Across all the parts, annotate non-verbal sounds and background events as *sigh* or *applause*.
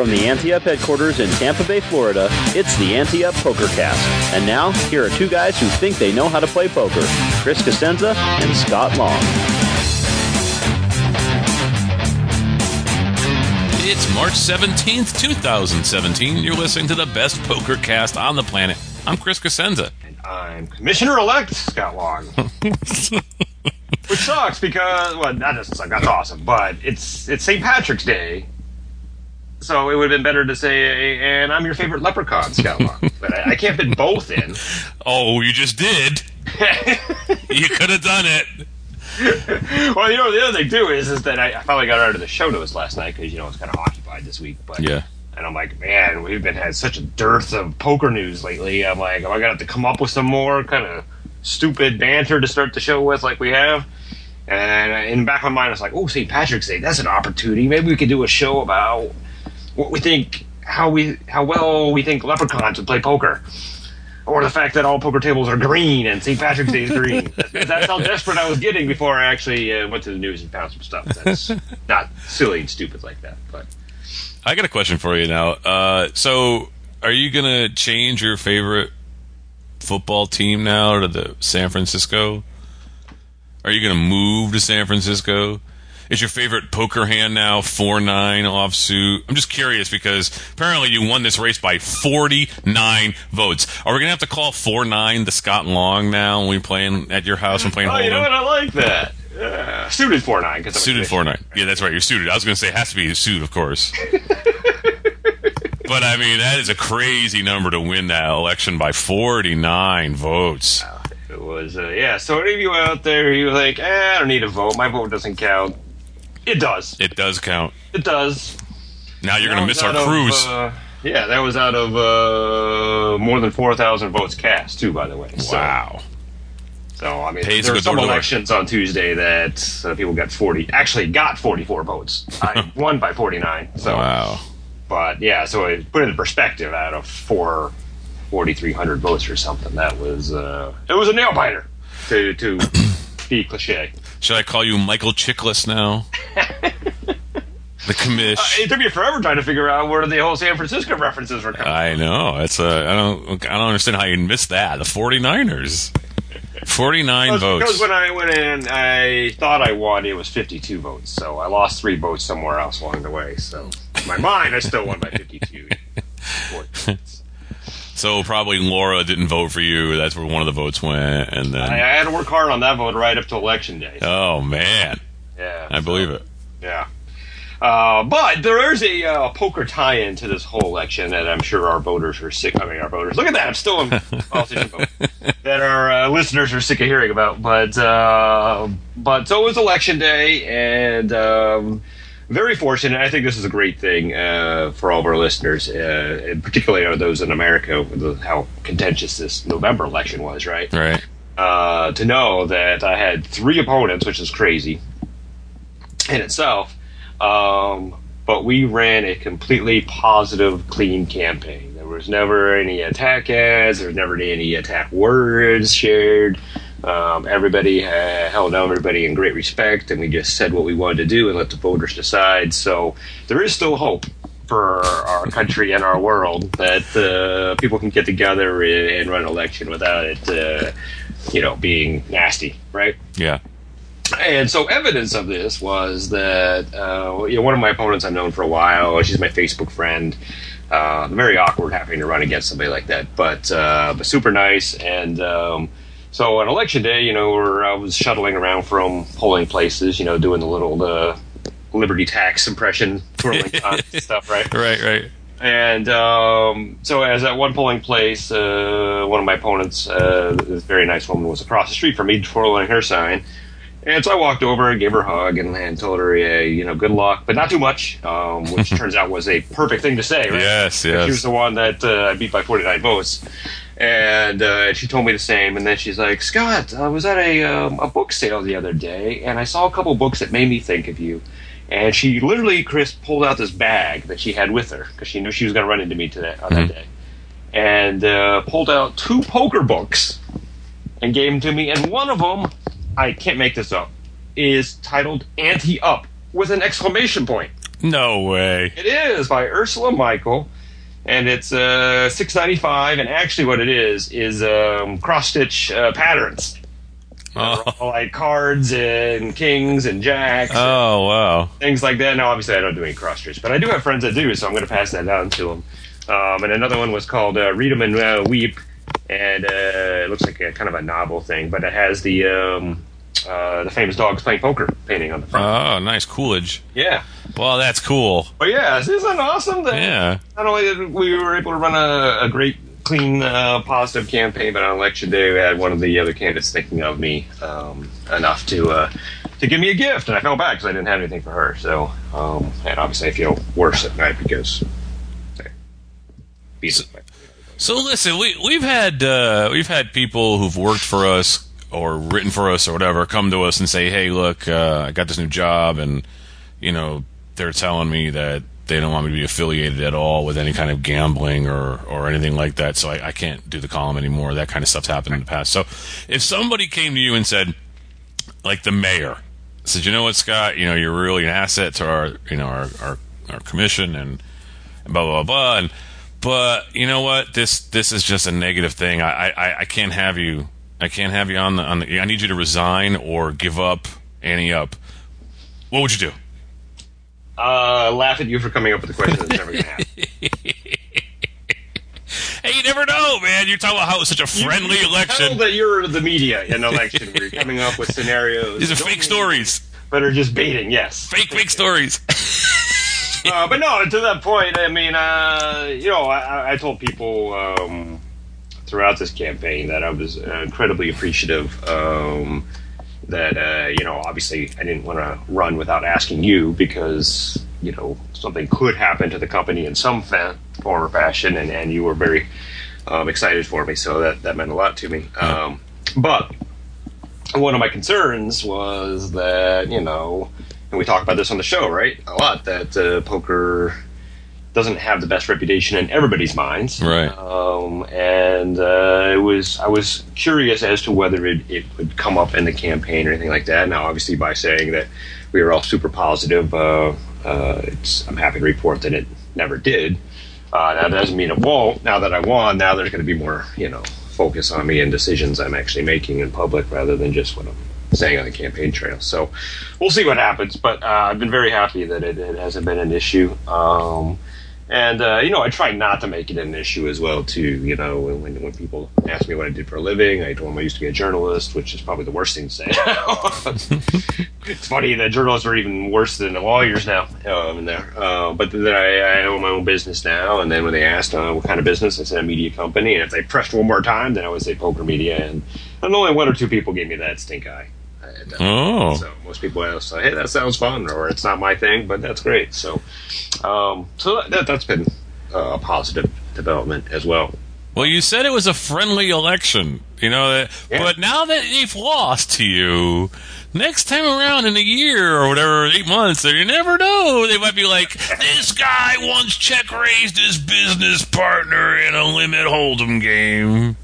From the Ante Up headquarters in Tampa Bay, Florida, it's the Ante Up PokerCast. And now, here are two guys who think they know how to play poker Chris Cosenza and Scott Long. It's March 17th, 2017. You're listening to the best poker cast on the planet. I'm Chris Cosenza. And I'm Commissioner elect Scott Long. *laughs* Which sucks because well that doesn't suck, that's awesome. But it's it's St. Patrick's Day. So it would have been better to say, and I'm your favorite leprechaun, Scott Long. *laughs* but I, I can't fit both in. Oh, you just did. *laughs* you could have done it. well, you know, the other thing too is is that I, I finally got out of the show notes last night because you know I was kind of occupied this week. But Yeah. and I'm like, man, we've been had such a dearth of poker news lately. I'm like, am I gonna have to come up with some more kind of stupid banter to start the show with, like we have? And in the back of my mind, I was like, oh, St. Patrick's Day, that's an opportunity. Maybe we could do a show about what we think, how we, how well we think leprechauns would play poker. Or the fact that all poker tables are green and St. Patrick's Day is green. *laughs* That's how desperate I was getting before I actually uh, went to the news and found some stuff that's *laughs* not silly and stupid like that. But I got a question for you now. Uh, so, are you going to change your favorite football team now to the San Francisco? Are you going to move to San Francisco? Is your favorite poker hand now four nine offsuit? I'm just curious because apparently you won this race by 49 votes. Are we going to have to call four nine the Scott Long now when we playing at your house and playing Oh, you know what? I like that. Yeah. Suited four nine. Suited four nine. Yeah, that's right. You're suited. I was going to say it has to be a suit, of course. *laughs* but I mean, that is a crazy number to win that election by 49 votes. It was uh, yeah. So any of you out there, you like, eh, I don't need a vote. My vote doesn't count. It does. It does count. It does. Now you're going to miss our of, cruise. uh, yeah, that was out of uh, more than four thousand votes cast too. By the way. Wow. So I mean, Pays there were some door to door. elections on Tuesday that uh, people got forty. Actually, got forty-four votes. *laughs* I won by forty-nine. So. Wow. But yeah, so it put it in perspective out of four, 4,300 votes or something. That was uh, it was a nail biter to to be cliche. Should I call you Michael Chickless now? *laughs* the commish. Uh, it took me forever trying to figure out where the whole San Francisco references were coming. I know. It's a, uh, I don't I don't understand how you missed that. The 49ers. 49 Because votes. Because when I went in, I thought I won. It was 52 votes, so I lost three votes somewhere else along the way. So in my mind, I still won by 52. *laughs* So probably Laura didn't vote for you. That's where one of the votes went and then I, I had to work hard on that vote right up to election day. Oh man. Yeah, I believe it. Yeah. Uh, but there is a uh, poker tie-in to this whole election that I'm sure our voters are sick. I mean, our voters. Look at that! I'm still in *laughs* politician. That our uh, listeners are sick of hearing about. But uh, but so it was election day, and um, very fortunate. I think this is a great thing uh, for all of our listeners, uh, and particularly those in America, the- how contentious this November election was. Right Right. uh, to know that I had three opponents, which is crazy in itself. Um, but we ran a completely positive, clean campaign. There was never any attack ads. There was never any attack words shared. Um, everybody uh, held everybody in great respect, and we just said what we wanted to do and let the voters decide. So there is still hope for our country and our world that uh, people can get together and run an election without it, uh, you know, being nasty, right? Yeah. And so evidence of this was that uh, you know one of my opponents I've known for a while. She's my Facebook friend. Uh, very awkward having to run against somebody like that, but uh, but super nice. And um, so on election day, you know, where I was shuttling around from polling places, you know, doing the little uh, liberty tax impression, twirling *laughs* stuff, right? Right, right. And um, so, as at one polling place, uh, one of my opponents, uh, this very nice woman, was across the street from me twirling her sign. And so I walked over and gave her a hug and, and told her, yeah, you know, good luck, but not too much, um, which *laughs* turns out was a perfect thing to say, right? Yes, She was the one that uh, I beat by 49 votes. And uh, she told me the same. And then she's like, Scott, I was at a, um, a book sale the other day, and I saw a couple books that made me think of you. And she literally, Chris, pulled out this bag that she had with her because she knew she was going to run into me today on that day, and uh, pulled out two poker books and gave them to me. And one of them, I can't make this up, is titled "Ante Up" with an exclamation point. No way. It is by Ursula Michael, and it's uh, six ninety five. And actually, what it is is um, cross stitch uh, patterns, Oh, like cards and kings and jacks. and oh wow. things like that. Now, obviously, I don't do any cross stitch, but I do have friends that do, so I'm going to pass that down to them. Um, and another one was called uh, Read 'em and uh, Weep, and uh, it looks like a kind of a novel thing, but it has the um, uh, the famous dogs playing poker painting on the front. Oh, nice Coolidge. yeah, Well, that's cool. but yeah, isn't it awesome that Yeah. not only did we were able to run a, a great, clean, uh, positive campaign, but on election day we had one of the other candidates thinking of me um, enough to uh, to give me a gift, and I felt bad because I didn't have anything for her. So, um, and obviously I feel worse at night because. It. So listen, we we've had uh, we've had people who've worked for us or written for us or whatever come to us and say, "Hey, look, uh, I got this new job, and you know they're telling me that they don't want me to be affiliated at all with any kind of gambling or or anything like that, so I, I can't do the column anymore." That kind of stuff's happened in the past. So if somebody came to you and said, like the mayor said, "You know what, Scott? You know you're really an asset to our you know our our, our commission and." and blah blah blah and but you know what this this is just a negative thing I, I i can't have you i can't have you on the on the i need you to resign or give up Ante Up what would you do Uh, laugh at you for coming up with a question that's never going to happen. *laughs* hey you never know man you're talking about how it's such a friendly Tell election that you're the media in an election where you're coming up with scenarios. these are fake stories But are just baiting, yes. fake fake stories *laughs* uh, but no, to that point, I mean, uh, you know, I, I told people um, throughout this campaign that I was uh, incredibly appreciative. Um, that uh, you know, obviously, I didn't want to run without asking you because you know something could happen to the company in some fa- form or fashion, and, and you were very um, excited for me, so that that meant a lot to me. Um, but one of my concerns was that you know and we talk about this on the show, right? A lot that uh, poker doesn't have the best reputation in everybody's minds, Right. Um, and uh, it was I was curious as to whether it, it would come up in the campaign or anything like that. Now, obviously, by saying that we were all super positive, uh, uh, it's, I'm happy to report that it never did. Uh, now, that doesn't mean it won't. Now that I won, now there's going to be more, you know, focus on me and decisions I'm actually making in public rather than just what I'm saying on the campaign trail. So we'll see what happens. But uh, I've been very happy that it, it hasn't been an issue. Um, and uh, you know, I try not to make it an issue as well. Too, you know, when when people ask me what I did for a living, I told them I used to be a journalist, which is probably the worst thing to say. *laughs* it's funny that journalists are even worse than the lawyers now um, in there. Uh, but then I, I own my own business now, and then when they asked uh, what kind of business, I said a media company. And if they pressed one more time, then I would say poker media. And, and only one or two people gave me that stink eye. And, uh, Oh. So most people else say, "Hey, that sounds fun," or "It's not my thing," but that's great. So, um, so that, that's been uh, a positive development as well. Well, you said it was a friendly election, you know, that, Yeah. but now that they've lost to you, next time around in a year or whatever, eight months, you never know. They might be like, this guy once check raised his business partner in a limit hold'em game.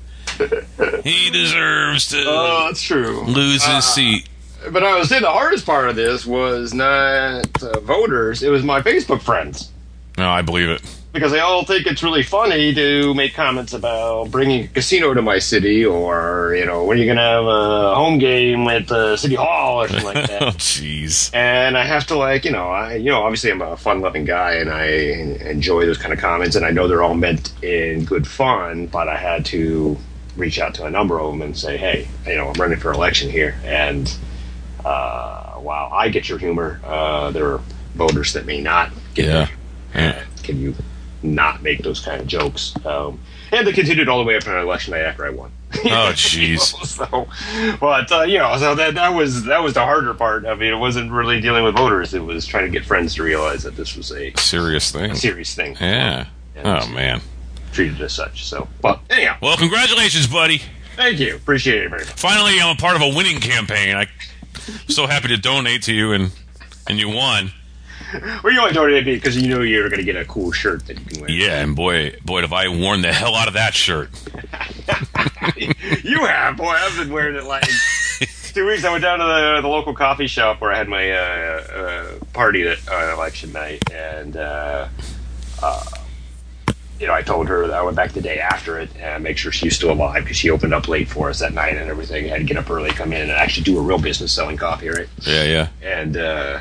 He deserves to *laughs* Oh, that's true. lose his seat. But I was saying the hardest part of this was not uh, voters; it was my Facebook friends. No, I believe it. because they all think it's really funny to make comments about bringing a casino to my city, or you know, when are you going to have a home game at the city hall or something like that. Oh, *laughs* jeez. and I have to like, you know, I, you know, obviously I'm a fun-loving guy, and I enjoy those kind of comments, and I know they're all meant in good fun, but I had to reach out to a number of them and say, hey, you know, I'm running for election here, and uh, while I get your humor, uh, there are voters that may not get Yeah. Yeah. Can you not make those kind of jokes. Um, and they continued all the way up to election night after I won. Oh, *laughs* jeez. *laughs* so, but uh, you know, so that that was that was the harder part. I mean, it wasn't really dealing with voters; it was trying to get friends to realize that this was a Serious thing. serious thing. Yeah. Yeah. Oh man. Treated as such. So, but anyhow, Well, congratulations, buddy. thank you, appreciate it very much. Finally, I'm a part of a winning campaign. I'm so happy to donate to you, and and you won. Well, you only donated me because you knew you were going to get a cool shirt that you can wear. Yeah, and boy, boy, have I worn the hell out of that shirt. *laughs* you have, boy. I've been wearing it like two weeks. I went down to the, the local coffee shop where I had my uh, uh, party that uh, election night, and uh, uh, you know, I told her that I went back the day after it and make sure she was still alive because she opened up late for us that night and everything. I had to get up early, come in, and actually do a real business selling coffee, right? Yeah, yeah. and uh,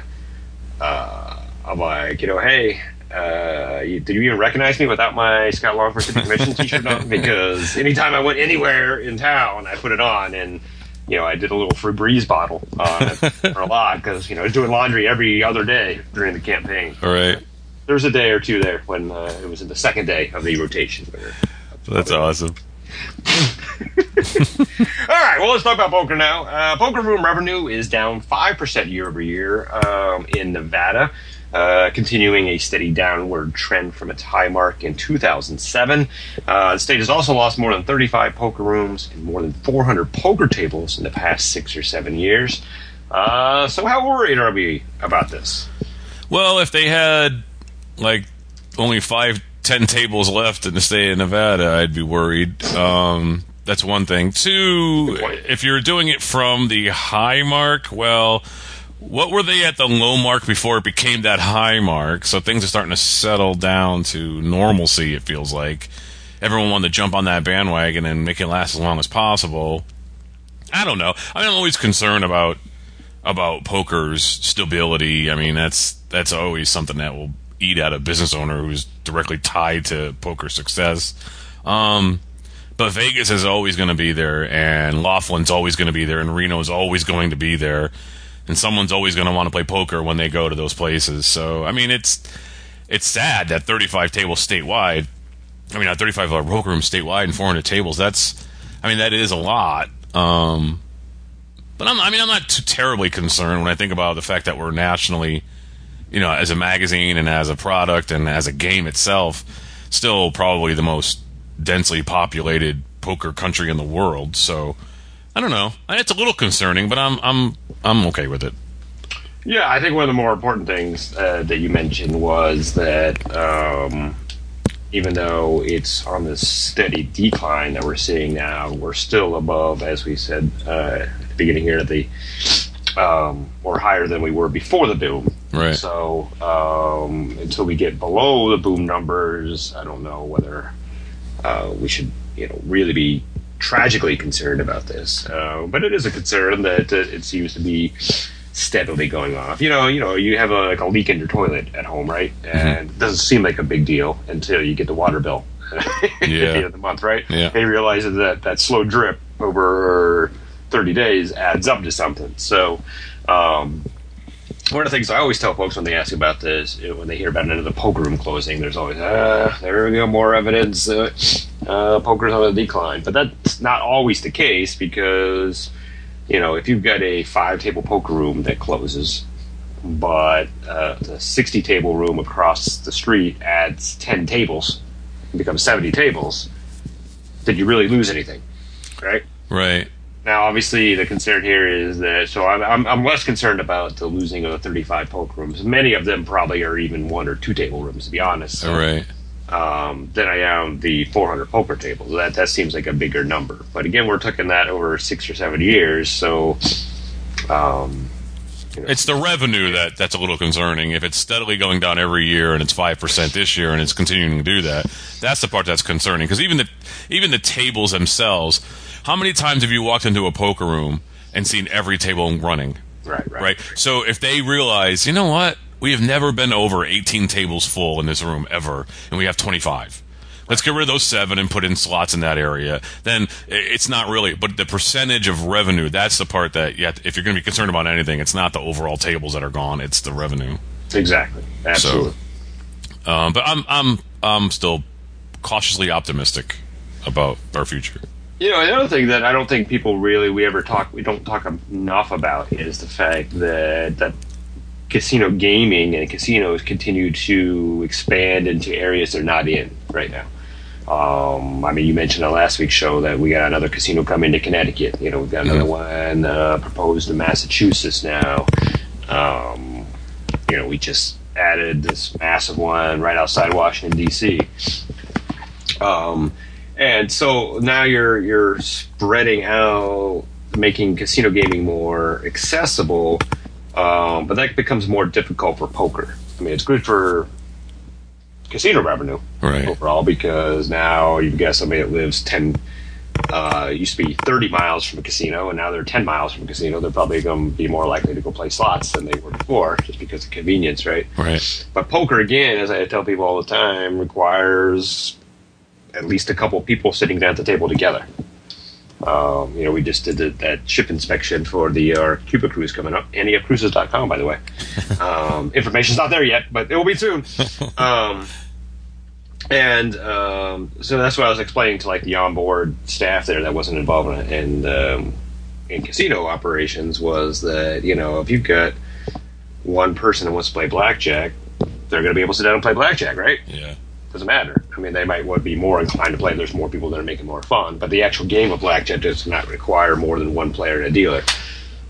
uh, I'm like, you know, hey, uh, you, did you even recognize me without my Scott Long for City Commission *laughs* T-shirt on? Because anytime I went anywhere in town, I put it on, and you know, I did a little Febreze bottle on it *laughs* for a lot because you know, I was doing laundry every other day during the campaign. All right. There was a day or two there when uh, it was in the second day of the rotation. That's awesome. *laughs* All right, well, let's talk about poker now. Uh, poker room revenue is down 5% year over year um, in Nevada, uh, continuing a steady downward trend from its high mark in 2007. Uh, the state has also lost more than 35 poker rooms and more than 400 poker tables in the past six or seven years. Uh, so, how worried are we about this? Well, if they had like only five, ten tables left in the state of Nevada, I'd be worried. Um, that's one thing. Two, if you're doing it from the high mark, well, what were they at the low mark before it became that high mark? So things are starting to settle down to normalcy. It feels like everyone wanted to jump on that bandwagon and make it last as long as possible. I don't know. I mean, I'm always concerned about about poker's stability. I mean, that's that's always something that will eat at a business owner who's directly tied to poker success. Um, but Vegas is always going to be there, and Laughlin's always going to be there, and Reno's always going to be there, and someone's always going to want to play poker when they go to those places. So, I mean, it's it's sad that 35 tables statewide. I mean, not 35 uh, poker rooms statewide and 400 tables. That's, I mean, that is a lot. Um, but I'm, I mean, I'm not too terribly concerned when I think about the fact that we're nationally, you know, as a magazine and as a product and as a game itself, still probably the most densely populated poker country in the world. So I don't know. It's a little concerning, but I'm I'm I'm okay with it. Yeah, I think one of the more important things uh, that you mentioned was that um, even though it's on this steady decline that we're seeing now, we're still above, as we said uh, at the beginning here, the um, or higher than we were before the boom. Right. So um, until we get below the boom numbers, I don't know whether uh, we should, you know, really be tragically concerned about this. Uh, but it is a concern that uh, it seems to be steadily going off. You know, you know, you have a, like a leak in your toilet at home, right? And it doesn't seem like a big deal until you get the water bill *laughs* at the end of the month, right? Yeah. And you realize that that slow drip over 30 days adds up to something. So, um, one of the things I always tell folks when they ask about this, when they hear about another poker room closing, there's always, ah, there we go, more evidence that uh, poker's on the decline. But that's not always the case because, you know, if you've got a five table poker room that closes, but uh, the 60 table room across the street adds 10 tables, it becomes 70 tables, did you really lose anything? Right? Right. Now, obviously, the concern here is that so I'm, I'm, I'm less concerned about the losing of the 35 poker rooms. Many of them probably are even one or two table rooms, to be honest. All right. Um, than I am the 400 poker tables. That that seems like a bigger number. But again, we're taking that over six or seven years, so um, you know, It's the revenue that that's a little concerning. If it's steadily going down every year and it's five percent this year and it's continuing to do that, that's the part that's concerning. Because even the even the tables themselves, how many times have you walked into a poker room and seen every table running? right, right, Right. So if they realize, you know what, we have never been over 18 tables full in this room ever, and we have 25. Let's get rid of those seven and put in slots in that area. Then it's not really, but the percentage of revenue, that's the part that, yeah, if you're going to be concerned about anything, it's not the overall tables that are gone, it's the revenue. Exactly, absolutely. Um, but I'm, I'm, I'm still cautiously optimistic about our future. You know, another thing that I don't think people really we ever talk we don't talk enough about is the fact that that casino gaming and casinos continue to expand into areas they're not in right now. Um, I mean, you mentioned on last week's show that we got another casino coming to Connecticut. You know, we've got another one uh, proposed in Massachusetts now. Um, you know, we just added this massive one right outside Washington D.C. Um, and so now you're you're spreading out, making casino gaming more accessible, um, but that becomes more difficult for poker. I mean, it's good for casino revenue Right. overall because now you've got somebody that lives 10 uh, used to be 30 miles from a casino and now they're 10 miles from a casino they're probably going to be more likely to go play slots than they were before just because of convenience right Right. but poker again as i tell people all the time requires at least a couple people sitting down at the table together um, you know, we just did the, that ship inspection for the uh, Cuba cruise coming up. AnteUpCruises.com, by the way. *laughs* Um, information's not there yet, but it will be soon. *laughs* Um, and um, so that's what I was explaining to like the onboard staff there that wasn't involved in, in, um, in casino operations was that you know if you've got one person that wants to play blackjack, they're going to be able to sit down and play blackjack, right? Yeah. Doesn't matter. I mean, they might want to be more inclined to play. There's more people that are making more fun, but the actual game of blackjack does not require more than one player and a dealer.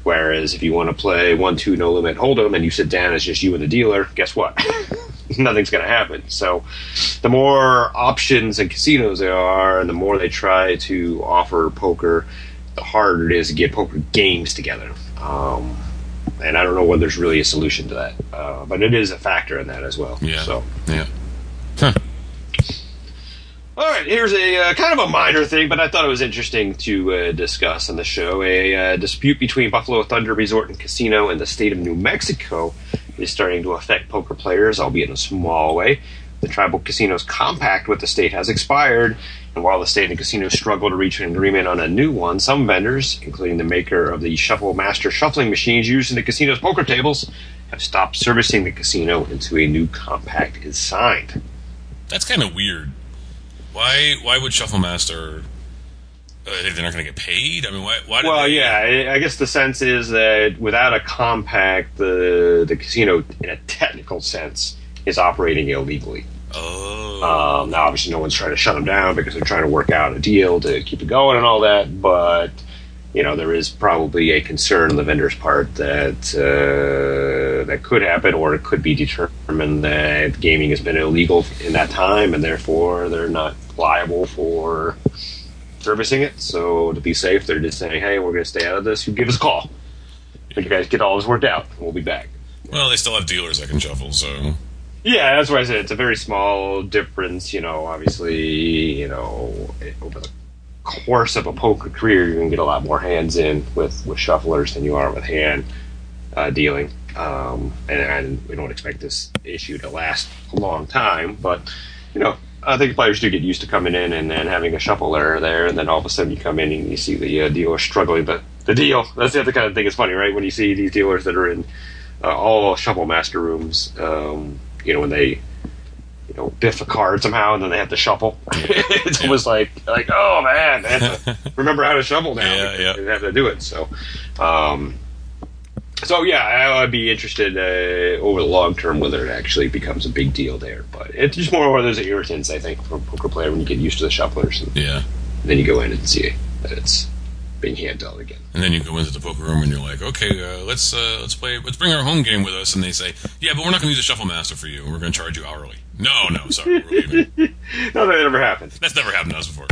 Whereas if you want to play one, two, no limit hold'em, and you sit down as just you and the dealer, guess what? *laughs* Nothing's going to happen. So, the more options and casinos there are, and the more they try to offer poker, the harder it is to get poker games together. Um, and I don't know whether there's really a solution to that, uh, but it is a factor in that as well. Yeah. So. Yeah. Huh. All right, here's a uh, kind of a minor thing, but I thought it was interesting to uh, discuss on the show. A uh, dispute between Buffalo Thunder Resort and Casino and the state of New Mexico is starting to affect poker players, albeit in a small way. The tribal casino's compact with the state has expired, and while the state and casinos struggle to reach an agreement on a new one, some vendors, including the maker of the Shuffle Master shuffling machines used in the casino's poker tables, have stopped servicing the casino until a new compact is signed. That's kind of weird. Why? Why would Shuffle Master? Uh, they're not going to get paid. I mean, why? Why? Well, they, yeah, I I guess the sense is that without a compact, the the casino, in a technical sense, is operating illegally. Oh. Um, now, obviously, no one's trying to shut them down because they're trying to work out a deal to keep it going and all that. But you know, there is probably a concern on the vendor's part that uh, that could happen, or it could be determined that gaming has been illegal in that time, and therefore they're not liable for servicing it. So to be safe, they're just saying, "Hey, we're going to stay out of this. You give us a call. When you guys get all this worked out, we'll be back." well, they still have dealers that can shuffle, so Yeah, that's why I said it's a very small difference. You know, obviously, you know, over the course of a poker career, you're going to get a lot more hands in with with shufflers than you are with hand uh, dealing. Um, and, and we don't expect this issue to last a long time, but you know, I think players do get used to coming in and then having a shuffler there, and then all of a sudden you come in and you see the uh, dealer struggling. But the deal, that's the other kind of thing is funny, right? When you see these dealers that are in uh, all shuffle master rooms, um, you know, when they you know biff a card somehow and then they have to shuffle. *laughs* it's almost like like oh man, they have to *laughs* remember how to shuffle now. Yeah, yeah. They have to do it. So, um, so yeah, I would be interested uh, over the long term whether it actually becomes a big deal there. But it's just more one of those irritants, I think, for a poker player when you get used to the shufflers and yeah. then you go in and see that it's being hand dealt again. And then you go into the poker room and you're like, okay, uh, let's uh, let's play, let's bring our home game with us. And they say, yeah, but we're not going to use a shuffle master for you. We're going to charge you hourly. No, no, sorry, we're leaving. *laughs* No, that never happened. That's never happened to us before.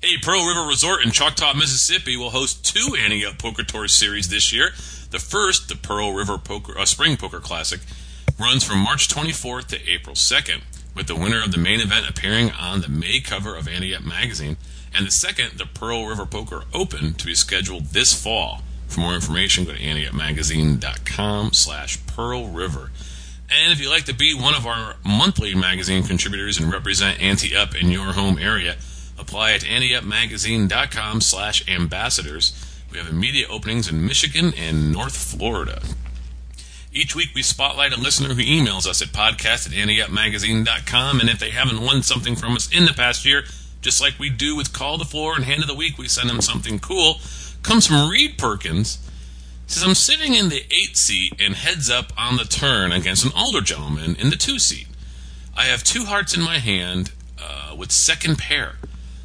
Hey, Pearl River Resort in Choctaw, Mississippi will host two Ante Up Poker Tour series this year. The first, the Pearl River Poker uh, Spring Poker Classic, runs from March 24th to April 2nd, with the winner of the main event appearing on the May cover of Ante Up magazine, and the second, the Pearl River Poker Open, to be scheduled this fall. For more information, go to anteupmagazine.com slash Pearl River. And if you'd like to be one of our monthly magazine contributors and represent Ante Up in your home area, apply at anteupmagazine.com slash ambassadors. We have immediate openings in Michigan and North Florida. Each week we spotlight a listener who emails us at podcast at anteupmagazine.com, and if they haven't won something from us in the past year, just like we do with Call to Floor and Hand of the Week, we send them something cool. Comes from Reed Perkins. Says I'm sitting in the eight seat and heads up on the turn against an older gentleman in the two seat. I have two hearts in my hand uh, with second pair.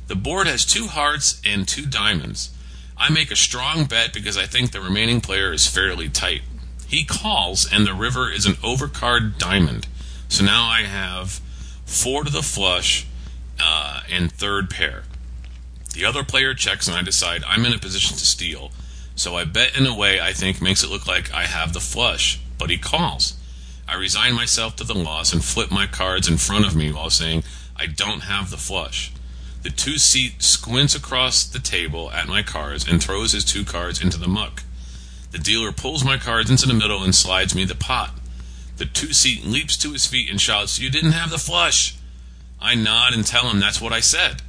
The board has two hearts and two diamonds. I make a strong bet because I think the remaining player is fairly tight. He calls, and the river is an overcard diamond. So now I have four to the flush uh, and third pair. The other player checks, and I decide I'm in a position to steal. So I bet in a way I think makes it look like I have the flush, but he calls. I resign myself to the loss and flip my cards in front of me while saying I don't have the flush. The two seat squints across the table at my cards and throws his two cards into the muck. The dealer pulls my cards into the middle and slides me the pot. The two seat leaps to his feet and shouts, You didn't have the flush! I nod and tell him that's what I said.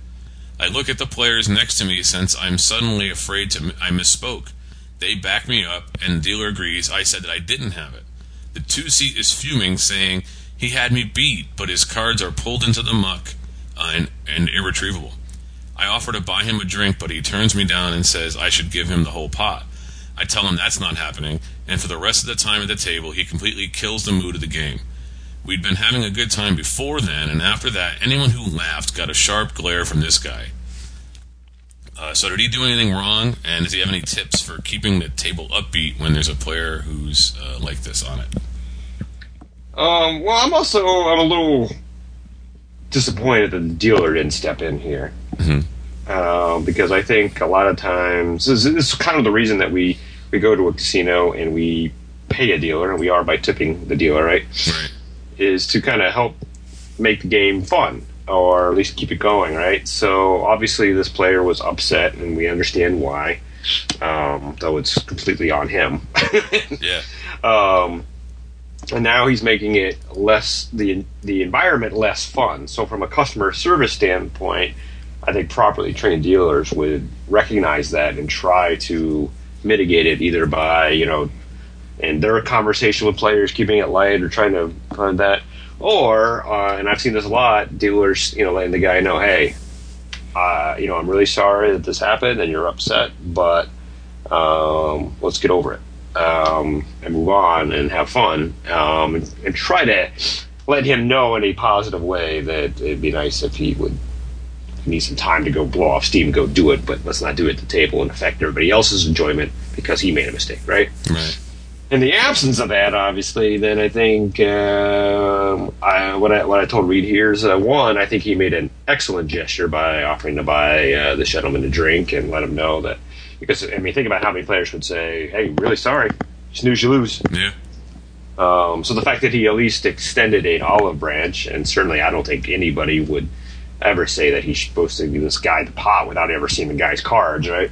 I look at the players next to me since I'm suddenly afraid to I misspoke. They back me up, and the dealer agrees I said that I didn't have it. The two seat is fuming, saying he had me beat, but his cards are pulled into the muck uh, and, and irretrievable. I offer to buy him a drink, but he turns me down and says I should give him the whole pot. I tell him that's not happening, and for the rest of the time at the table, he completely kills the mood of the game. We'd been having a good time before then, and after that, anyone who laughed got a sharp glare from this guy. Uh, so, did he do anything wrong? And does he have any tips for keeping the table upbeat when there's a player who's uh, like this on it? Um, well, I'm also I'm a little disappointed that the dealer didn't step in here. Mhm. Um, because I think a lot of times this, is- this is kind of the reason that we we go to a casino and we pay a dealer, and we are by tipping the dealer, right? Right. Is to kind of help make the game fun or at least keep it going, right? So obviously this player was upset, and we understand why. Um, though it's completely on him. *laughs* Yeah. um, and now he's making it less the the environment less fun. So from a customer service standpoint, I think properly trained dealers would recognize that and try to mitigate it either by you know in their conversation with players keeping it light or trying to find that or uh, and I've seen this a lot dealers you know letting the guy know hey uh, you know I'm really sorry that this happened and you're upset but um, let's get over it um, and move on and have fun um, and, and try to let him know in a positive way that it'd be nice if he would need some time to go blow off steam, go do it, but let's not do it at the table and affect everybody else's enjoyment because he made a mistake, right? Right. In the absence of that, obviously, then I think um I, what I what I told Reed here is uh, one. I think he made an excellent gesture by offering to buy uh, this gentleman a drink and let him know that because I mean, think about how many players would say, "Hey, really sorry, snooze, you lose." Yeah. Um, so the fact that he at least extended a olive branch, and certainly I don't think anybody would ever say that he's supposed to give this guy the pot without ever seeing the guy's cards, right?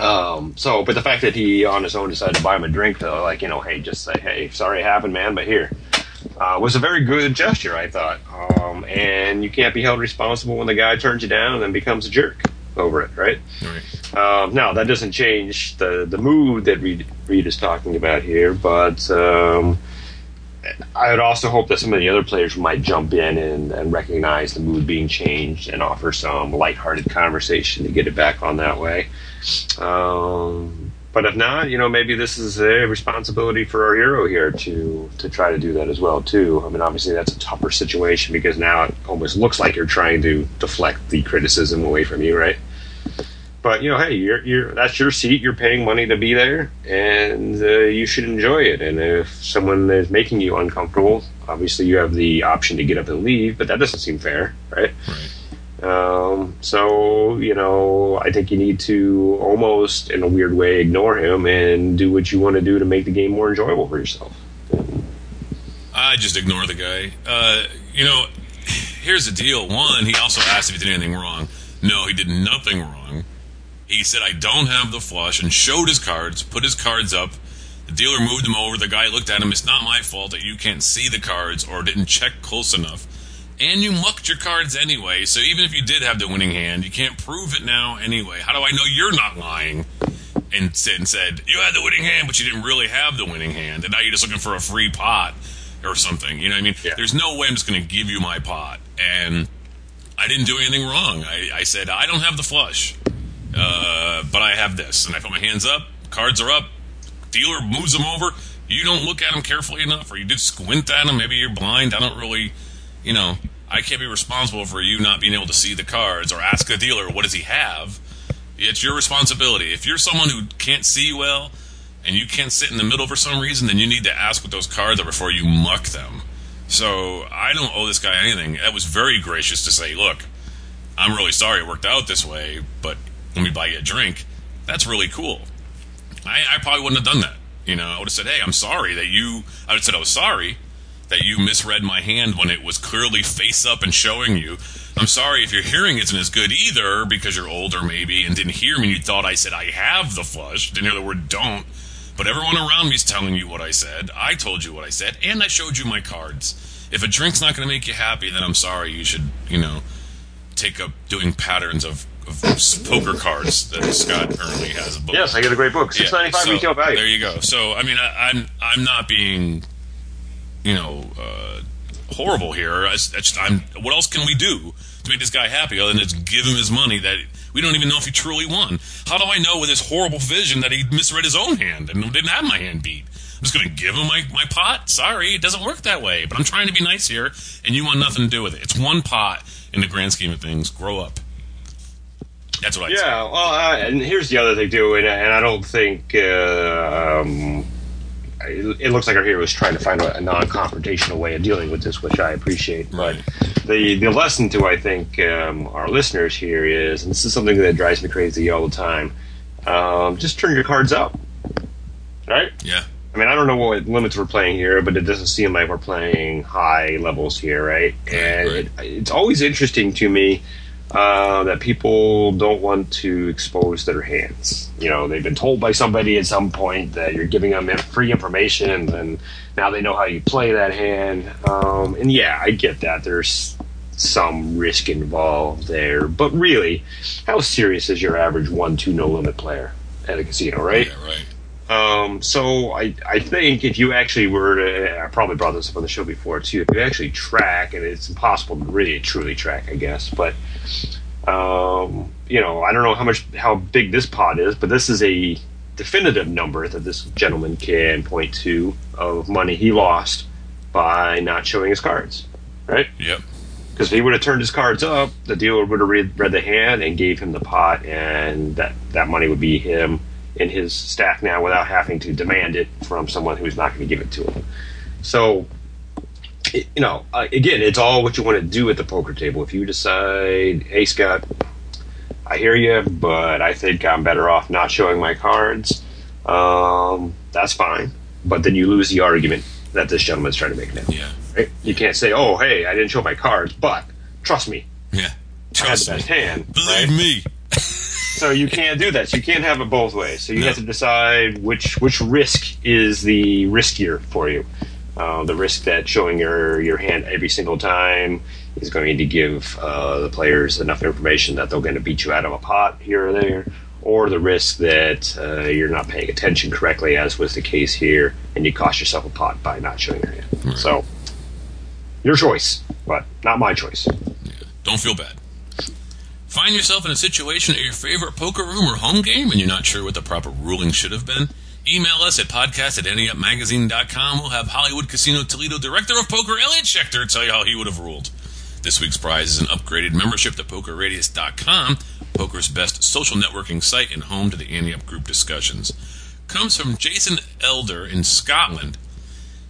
Um, so, but the fact that he on his own decided to buy him a drink, though, like you know, hey, just say, hey, sorry it happened, man, but here, uh, was a very good gesture, I thought. Um, and you can't be held responsible when the guy turns you down and then becomes a jerk over it, right? Right. Um, now that doesn't change the the mood that Reed, Reed is talking about here, but um, I would also hope that some of the other players might jump in and, and recognize the mood being changed and offer some lighthearted conversation to get it back on that way. Um, but if not, you know, maybe this is a responsibility for our hero here to to try to do that as well too. I mean, obviously that's a tougher situation because now it almost looks like you're trying to deflect the criticism away from you, right? But you know, hey, you're, you're that's your seat. You're paying money to be there, and uh, you should enjoy it. And if someone is making you uncomfortable, obviously you have the option to get up and leave. But that doesn't seem fair, right? Right. Um, so you know, I think you need to almost, in a weird way, ignore him and do what you want to do to make the game more enjoyable for yourself. I just ignore the guy. Uh, you know, here's the deal. One, he also asked if he did anything wrong. No, he did nothing wrong. He said, I don't have the flush, and showed his cards, put his cards up. The dealer moved them over. The guy looked at him. It's not my fault that you can't see the cards or didn't check close enough. And you mucked your cards anyway, so even if you did have the winning hand, you can't prove it now anyway. How do I know you're not lying? and said, and said you had the winning hand, but you didn't really have the winning hand, and now you're just looking for a free pot or something. You know what I mean? Yeah. There's no way I'm just going to give you my pot, and I didn't do anything wrong. I, I said I don't have the flush, uh, but I have this, and I put my hands up. Cards are up. Dealer moves them over. You don't look at them carefully enough, or you did squint at them. Maybe you're blind. I don't really, you know, I can't be responsible for you not being able to see the cards or ask the dealer what does he have. It's your responsibility. If you're someone who can't see well and you can't sit in the middle for some reason, then you need to ask what those cards are before you muck them. So I don't owe this guy anything. That was very gracious to say, look, I'm really sorry it worked out this way, but let me buy you a drink. That's really cool. I, I probably wouldn't have done that. You know, I would have said, hey, I'm sorry that you, I would have said I was sorry that you misread my hand when it was clearly face up and showing you. I'm sorry if your hearing isn't as good either because you're older maybe and didn't hear me and you thought I said I have the flush, didn't hear the word don't. But everyone around me's telling you what I said. I told you what I said, and I showed you my cards. If a drink's not going to make you happy, then I'm sorry. You should, you know, take up doing patterns of, of poker cards that Scott currently has a book. Yes, I get a great book. Six ninety five so retail value. There you go. So I mean, I, I'm I'm not being, you know, uh, horrible here. I, I'm. What else can we do to make this guy happy other than just give him his money that we don't even know if he truly won? How do I know with this horrible vision that he misread his own hand and didn't have my hand beat? I'm just going to give him my, my pot. Sorry, it doesn't work that way. But I'm trying to be nice here, and you want nothing to do with it. It's one pot in the grand scheme of things. Grow up. That's what I say. Yeah, well, uh, and here's the other thing too, and, and I don't think uh, um, it, it looks like our hero was trying to find a, a non-confrontational way of dealing with this, which I appreciate. Right. But the the lesson to I think um, our listeners here is, and this is something that drives me crazy all the time. Um, just turn your cards up, right? Yeah. I mean, I don't know what limits we're playing here, but it doesn't seem like we're playing high levels here, right? And right. It, it's always interesting to me uh, that people don't want to expose their hands. You know, they've been told by somebody at some point that you're giving them free information, and now they know how you play that hand. Um, and yeah, I get that. There's some risk involved there, but really, how serious is your average one-two no-limit player at a casino, right? Yeah. Right. Um, so I, I think if you actually were to, I probably brought this up on the show before too. If you actually track, and it's impossible to really truly track, I guess, but um, you know, I don't know how much how big this pot is, but this is a definitive number that this gentleman can point to of money he lost by not showing his cards, right? Yep. Because if he would have turned his cards up, the dealer would have read, read the hand and gave him the pot, and that that money would be him in his stack now without having to demand it from someone who's not going to give it to him. So, you know, uh, again, it's all what you want to do at the poker table. If you decide, hey, Scott, I hear you, but I think I'm better off not showing my cards, um, that's fine. But then you lose the argument that this gentleman's trying to make now. Yeah. Right? You can't say, oh, hey, I didn't show my cards, but trust me, Yeah. I had Trust the me. best hand. Believe right? me. *laughs* So you can't do that. So you can't have it both ways. So you No. have to decide which which risk is the riskier for you. Uh, the risk that showing your your hand every single time is going to give uh, the players enough information that they're going to beat you out of a pot here or there, or the risk that uh, you're not paying attention correctly, as was the case here, and you cost yourself a pot by not showing your hand. So your choice, but not my choice. Don't feel bad. Find yourself in a situation at your favorite poker room or home game and you're not sure what the proper ruling should have been? Email us at podcast at anteupmagazine.com. We'll have Hollywood Casino Toledo Director of Poker, Elliot Schechter, tell you how he would have ruled. This week's prize is an upgraded membership to PokerRadius.com, poker's best social networking site and home to the Ante Up group discussions. Comes from Jason Elder in Scotland.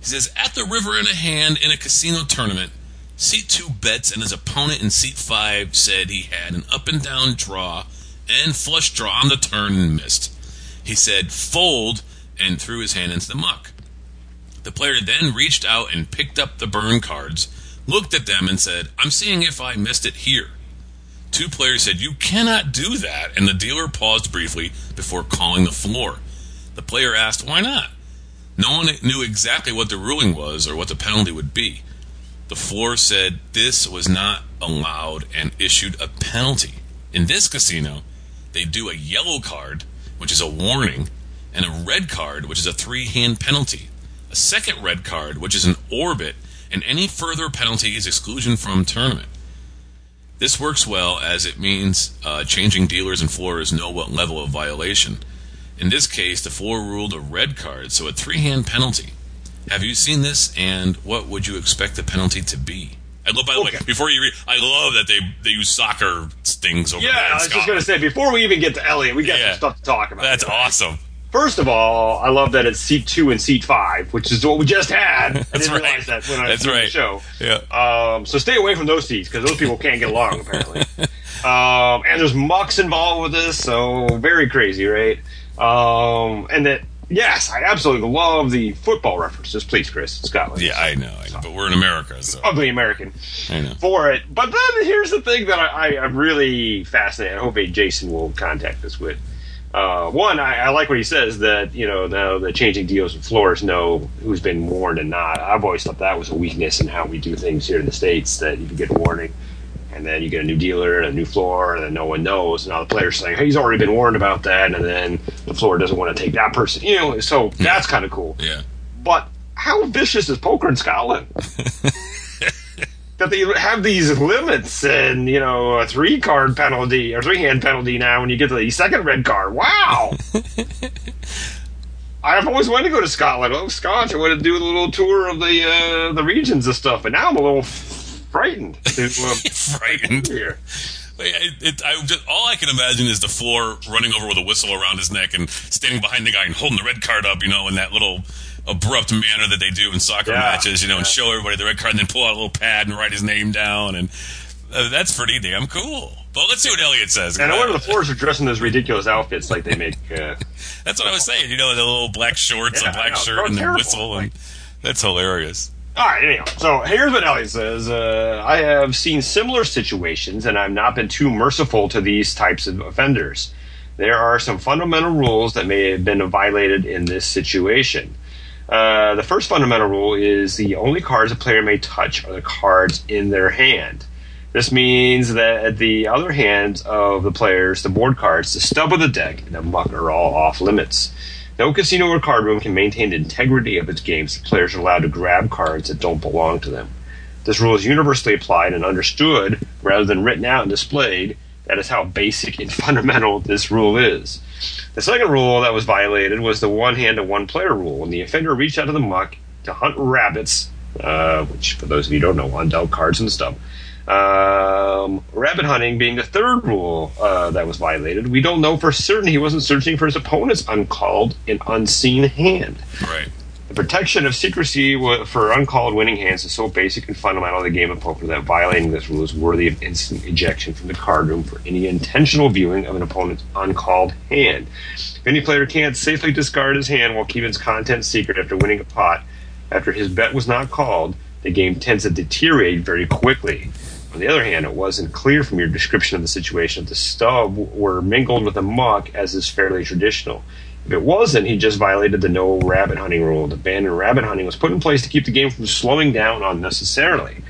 He says, At the river in a hand in a casino tournament, seat two bets and his opponent in seat five said he had an up and down draw and flush draw on the turn and missed. He said, Fold, and threw his hand into the muck. The player then reached out and picked up the burn cards, looked at them, and said, I'm seeing if I missed it here. Two players said, You cannot do that, and the dealer paused briefly before calling the floor. The player asked, Why not? No one knew exactly what the ruling was or what the penalty would be. The floor said this was not allowed and issued a penalty. In this casino, they do a yellow card which is a warning, and a red card, which is a three hand penalty. A second red card, which is an orbit, and any further penalty is exclusion from tournament. This works well as it means uh, changing dealers and floors know what level of violation. In this case, the floor ruled a red card, so a three hand penalty. Have you seen this, and what would you expect the penalty to be? I love, by the Okay. way, before you read, I love that they they use soccer stings over Yeah, there. I was just going to say, before we even get to Elliot, we got Yeah. some stuff to talk about. That's awesome. First of all, I love that it's seat two and seat five, which is what we just had. *laughs* I didn't right. realize that when I That's right. the show. Yeah. Um, so stay away from those seats because those people can't get along apparently. *laughs* um, and there's mucks involved with this, so very crazy, right? Um, and that yes, I absolutely love the football references. Please, Chris, Scotland, Yeah, I know, I know, but we're in America, so ugly American I know. for it. But then here's the thing that I, I'm really fascinated. I hope Jason will contact us with. Uh, one, I, I like what he says that you know now the changing deals and floors know who's been warned and not. I've always thought that was a weakness in how we do things here in the states. That you can get a warning, and then you get a new dealer and a new floor, and then no one knows. And now the player's saying, "Hey, he's already been warned about that," and then the floor doesn't want to take that person. You know, so that's kind of cool. Yeah. But how vicious is poker in Scotland? *laughs* that they have these limits and, you know, a three card penalty or three hand penalty now when you get to the second red card. Wow. *laughs* I've always wanted to go to Scotland. Oh, Scotch, I want to do a little tour of the uh, the regions and stuff, but now I'm a little frightened to *laughs* uh, Frightened. here. It, it, I just, all I can imagine is the floor running over with a whistle around his neck and standing behind the guy and holding the red card up, you know, in that little abrupt manner that they do in soccer Yeah, matches, you know, and show everybody the red card and then pull out a little pad and write his name down. And uh, that's pretty damn cool. But let's see what Elliot says. And I wonder if the floors are dressed in those ridiculous outfits like they make. Uh, *laughs* That's what I was saying. You know, the little black shorts, Yeah, a black know. shirt, and the terrible. whistle. And that's hilarious. All right, anyhow. So here's what Elliot says. Uh, I have seen similar situations, and I've not been too merciful to these types of offenders. There are some fundamental rules that may have been violated in this situation. Uh, the first fundamental rule is the only cards a player may touch are the cards in their hand. This means that at the other hands of the players, the board cards, the stub of the deck, and the muck are all off limits. No casino or card room can maintain the integrity of its games. if players are allowed to grab cards that don't belong to them. This rule is universally applied and understood rather than written out and displayed. That is how basic and *laughs* fundamental this rule is. The second rule that was violated was the one hand to one player rule. When the offender reached out of the muck to hunt rabbits, uh, which for those of you who don't know, on undealt cards and stuff. Um, rabbit hunting being the third rule uh, that was violated. We don't know for certain he wasn't searching for his opponent's uncalled and unseen hand. Right. The protection of secrecy for uncalled winning hands is so basic and fundamental to the game of poker that violating this rule is worthy of instant ejection from the card room for any intentional viewing of an opponent's uncalled hand. If any player can't safely discard his hand while keeping its contents secret after winning a pot, after his bet was not called, the game tends to deteriorate very quickly. On the other hand, it wasn't clear from your description of the situation that the stub were mingled with the muck, as is fairly traditional. If it wasn't, he just violated the no rabbit hunting rule. The ban on rabbit hunting was put in place to keep the game from slowing down unnecessarily.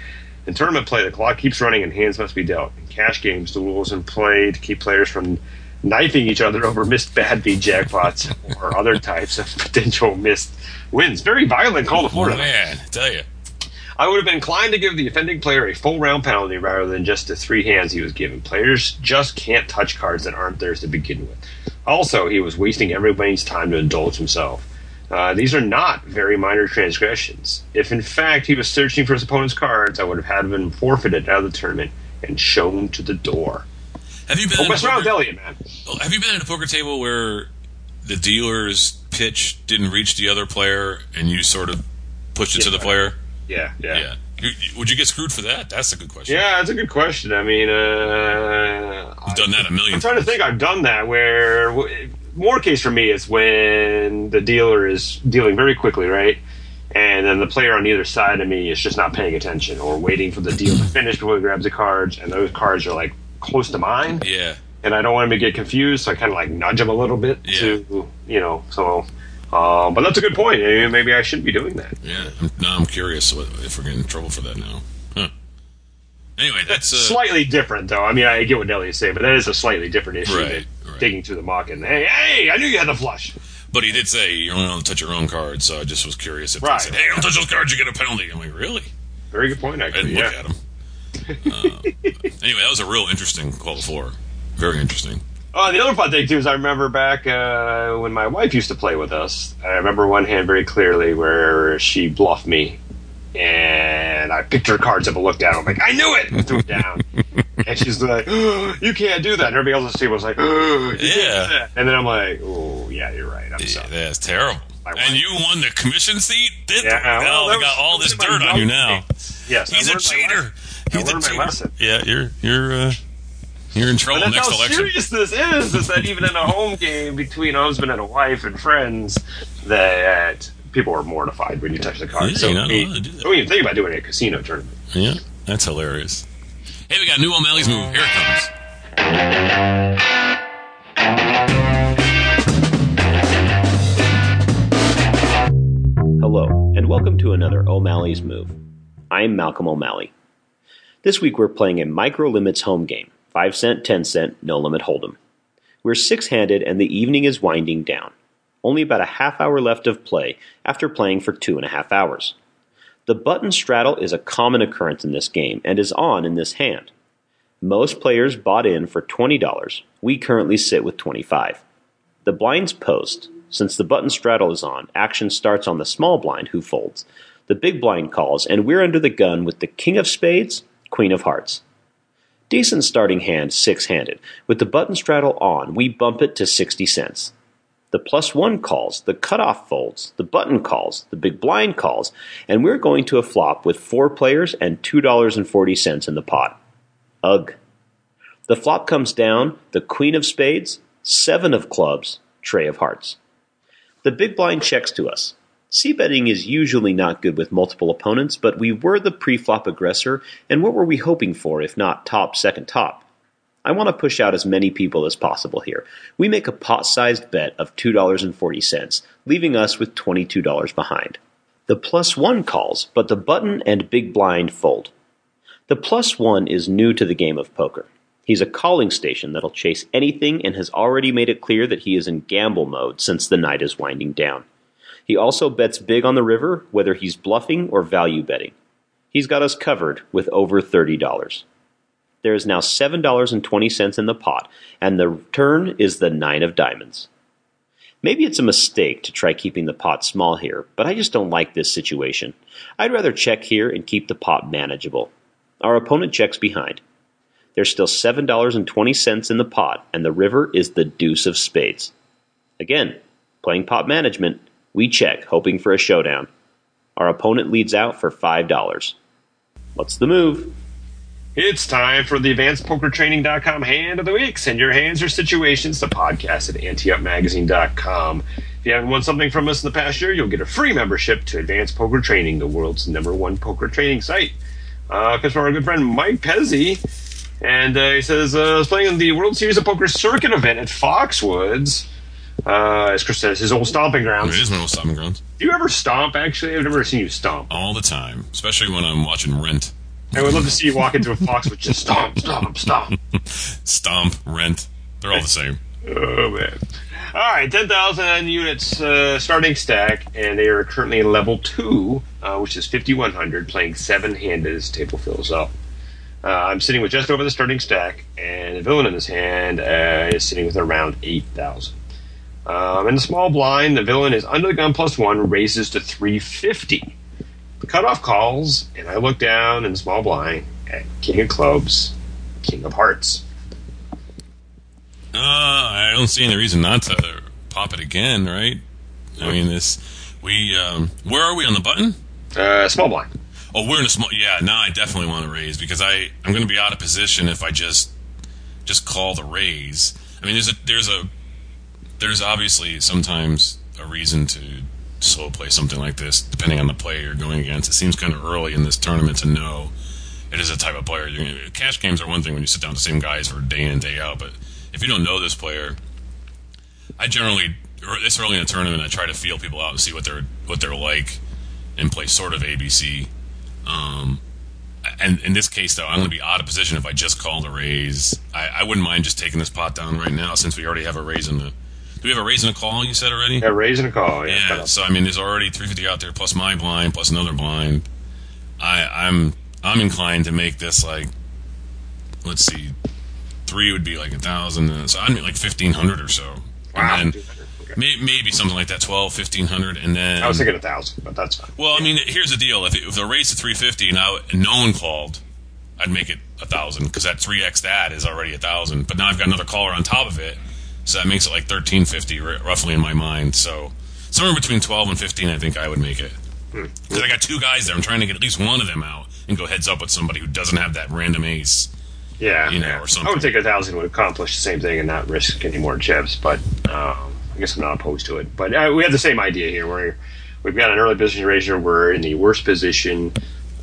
In tournament play, the clock keeps running and hands must be dealt. In cash games, the rules in play to keep players from knifing each other over missed bad beat jackpots or other *laughs* types of potential missed wins. Very violent call to Florida. Man, I tell you. I would have been inclined to give the offending player a full round penalty rather than just the three hands he was given. Players just can't touch cards that aren't theirs to begin with. Also, he was wasting everybody's time to indulge himself. Uh, these are not very minor transgressions. If in fact he was searching for his opponent's cards, I would have had him forfeited out of the tournament and shown to the door. Have you been? A mess around with poker- Elliot, man. Oh, Have you been at a poker table where the dealer's pitch didn't reach the other player and you sort of pushed it to the Yeah. player? Yeah, yeah. Yeah. Would you get screwed for that? That's a good question. Yeah, that's a good question. I mean, uh, You've done that a million I'm trying to think. I've done that where more case for me is when the dealer is dealing very quickly, right? And then the player on either side of me is just not paying attention or waiting for the deal to finish before he grabs the cards, and those cards are like close to mine, Yeah. and I don't want him to get confused, so I kind of like nudge him a little bit Yeah. to, you know, so. Um, but that's a good point. Maybe maybe I should be doing that. Yeah. I'm, now I'm curious if we're getting in trouble for that now. Huh. Anyway, that's uh, Slightly different, though. I mean, I get what Nelly is saying, but that is a slightly different issue Right. Right. digging through the muck and hey, hey, I knew you had the flush. But he did say you're only allowed to touch your own cards, so I just was curious if Right. he said, "Hey, don't touch those cards, you get a penalty." I'm like, really? Very good point, I didn't Yeah. look at him. Uh, anyway, that was a real interesting call four. Very interesting. Oh, the other fun thing too is I remember back uh, when my wife used to play with us. I remember one hand very clearly where she bluffed me, and I picked her cards up and looked down. I'm like, I knew it. And threw it down, *laughs* and she's like, oh, "You can't do that." And everybody else at the table was like, oh, you can't do Yeah. that." And then I'm like, "Oh, yeah, you're right. I'm Yeah, that's terrible. And you won the commission seat? Did Yeah, Hell, well, they got all this dirt on you now. Yes, He's a cheater. He's a cheater. Yeah, you're you're uh, you're in trouble But that's next how election. serious this is. Is that even in a home game between a husband and a wife and friends, that people are mortified when you touch the card. Yeah, so you're not we to do that. don't even think about doing a casino tournament. Yeah, that's hilarious. Hey, we got new O'Malley's move. Here it comes. Hello, and welcome to another O'Malley's Move. I'm Malcolm O'Malley. This week we're playing a micro limits home game 5 cent, 10 cent, no limit hold'em. We're six handed and the evening is winding down. Only about a half hour left of play after playing for two and a half hours. The button straddle is a common occurrence in this game and is on in this hand. Most players bought in for $20. We currently sit with 25. The blinds post. Since the button straddle is on, action starts on the small blind who folds. The big blind calls, and we're under the gun with the King of Spades, Queen of Hearts. Decent starting hand, six handed. With the button straddle on, we bump it to 60 cents. The plus one calls, the cutoff folds, the button calls, the big blind calls, and we're going to a flop with four players and $2.40 in the pot. Ugh. The flop comes down, the Queen of Spades, Seven of Clubs, Trey of Hearts. The big blind checks to us. C betting is usually not good with multiple opponents, but we were the pre-flop aggressor, and what were we hoping for if not top, second top? I want to push out as many people as possible here. We make a pot-sized bet of $2.40, leaving us with $22 behind. The plus one calls, but the button and big blind fold. The plus one is new to the game of poker. He's a calling station that'll chase anything and has already made it clear that he is in gamble mode since the night is winding down. He also bets big on the river, whether he's bluffing or value betting. He's got us covered with over $30. There is now $7.20 in the pot, and the turn is the nine of diamonds. Maybe it's a mistake to try keeping the pot small here, but I just don't like this situation. I'd rather check here and keep the pot manageable. Our opponent checks behind. There's still $7.20 in the pot, and the river is the deuce of spades. Again, playing pot management, we check, hoping for a showdown. Our opponent leads out for $5. What's the move? It's time for the AdvancedPokerTraining.com Hand of the Week. Send your hands or situations to podcast at anteupmagazine.com. If you haven't won something from us in the past year, you'll get a free membership to Advanced Poker Training, the world's number one poker training site. Uh, comes from our good friend Mike Pezzi. And uh, he says, uh, I was playing in the World Series of Poker circuit event at Foxwoods. Uh, as Chris says, his old stomping grounds. is my old stomping grounds Do you ever stomp, actually? I've never seen you stomp. all the time, especially when I'm watching Rent. I would love to see you walk into a Foxwoods just stomp, stomp, stomp. *laughs* Stomp, Rent, they're all the same. Oh man! All right, ten thousand units uh, starting stack, and they are currently in level two, uh, which is fifty one hundred, playing seven handed as table fills up. Uh, I'm sitting with just over the starting stack, and the villain in his hand uh, is sitting with around eight thousand. Um, in the small blind, the villain is under the gun plus one, raises to three fifty. The cutoff calls, and I look down in the small blind at King of Clubs, King of Hearts. Uh, I don't see any reason not to pop it again, right? I mean, this. We um, where are we on the button? Uh, small blind. Oh, we're in a small. Yeah, now I definitely want to raise because I I'm going to be out of position if I just just call the raise. I mean, there's a there's a there's obviously sometimes a reason to slow play something like this, depending on the player you're going against. It seems kind of early in this tournament to know it is a type of player. You're gonna, cash games are one thing when you sit down with the same guys for day in and day out, but if you don't know this player, I generally or this early in a tournament I try to feel people out and see what they're what they're like and play sort of ABC. Um, and in this case, though, I'm going to be out of position if I just call the raise. I, I wouldn't mind just taking this pot down right now since we already have a raise in the. Do we have a raise in a call? You said already. Yeah, raising a call. Yeah. Yeah, so I mean, there's already 350 out there plus my blind plus another blind. I, I'm I'm inclined to make this like, let's see, three would be like a thousand, so I'd make like 1500 or so. Wow. And then Okay. may, maybe something like that, 12, 1500, and then. I was thinking a thousand, but that's fine. Well, I mean, here's the deal: if, it, if the raise to 350 now and no one called, I'd make it a thousand because that 3x that is already a thousand. But now I've got another caller on top of it, so that makes it like 1350 r- roughly in my mind. So somewhere between 12 and 15, I think I would make it. Because I got two guys there. I'm trying to get at least one of them out and go heads up with somebody who doesn't have that random ace. Yeah, you know, yeah. or something. I would think a thousand would accomplish the same thing and not risk any more chips, but um, I guess I'm not opposed to it. But uh, we have the same idea here. Where we've got an early position raiser. We're in the worst position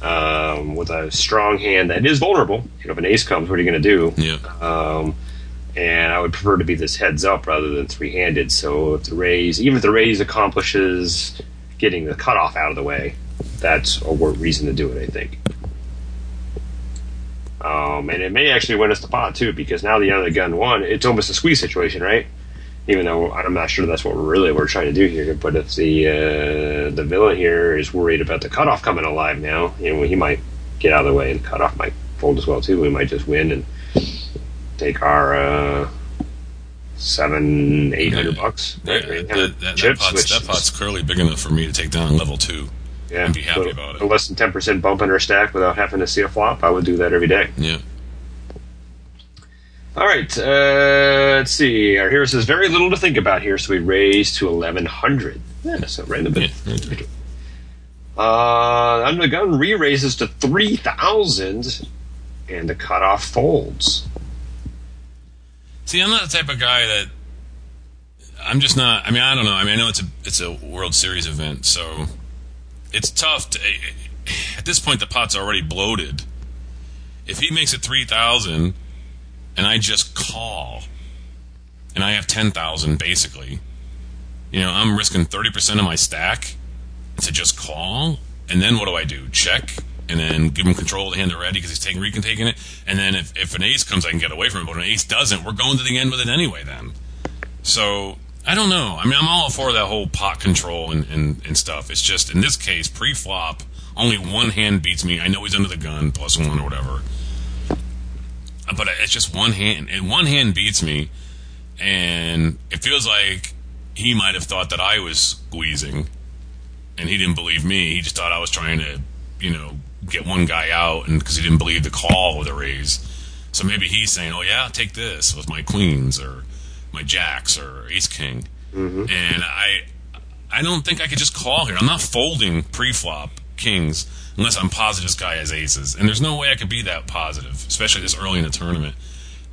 um, with a strong hand that is vulnerable. You know, if an ace comes, what are you going to do? Yeah. Um, and I would prefer to be this heads up rather than three handed. So if the raise, even if the raise accomplishes getting the cutoff out of the way, that's a reason to do it. I think. Um, and it may actually win us the pot too, because now the other gun won. It's almost a squeeze situation, right? Even though I'm not sure that's what we're really we're trying to do here. But if the uh, the villain here is worried about the cutoff coming alive now, you know, he might get out of the way, and the cutoff might fold as well too. We might just win and take our uh, seven, eight hundred bucks. Yeah, right? that, that, hundred that, pot's, that pot's clearly big enough for me to take down level two. yeah, and be happy about it. a Less than ten percent bump in our stack without having to see a flop. I would do that every day. Yeah. All right, uh, let's see. Our hero says very little to think about here, so we raise to eleven hundred. Yeah, so random. the Yeah. bit. Uh, under the gun re-raises to three thousand, and the cutoff folds. See, I'm not the type of guy that I'm just not. I mean, I don't know. I mean, I know it's a it's a World Series event, so it's tough to. At this point, the pot's already bloated. If he makes it three thousand, and I just call, and I have ten thousand basically, you know, I'm risking thirty percent of my stack to just call, and then what do I do? Check. And then give him control of the hand already because he's taking Rican taking it. And then if, if an ace comes, I can get away from it. But an ace doesn't, we're going to the end with it anyway. Then, so I don't know. I mean, I'm all for that whole pot control and, and, and stuff. It's just in this case, pre-flop, only one hand beats me. I know he's under the gun, plus one or whatever. But it's just one hand, and one hand beats me, and it feels like he might have thought that I was squeezing, and he didn't believe me. He just thought I was trying to, you know, get one guy out, and because he didn't believe the call with a raise. So maybe he's saying, "Oh yeah, I'll take this with my queens or my jacks or ace king," mm-hmm. and I, I don't think I could just call here. I'm not folding pre-flop kings unless I'm positive this guy has aces, and there's no way I could be that positive, especially this early in the tournament.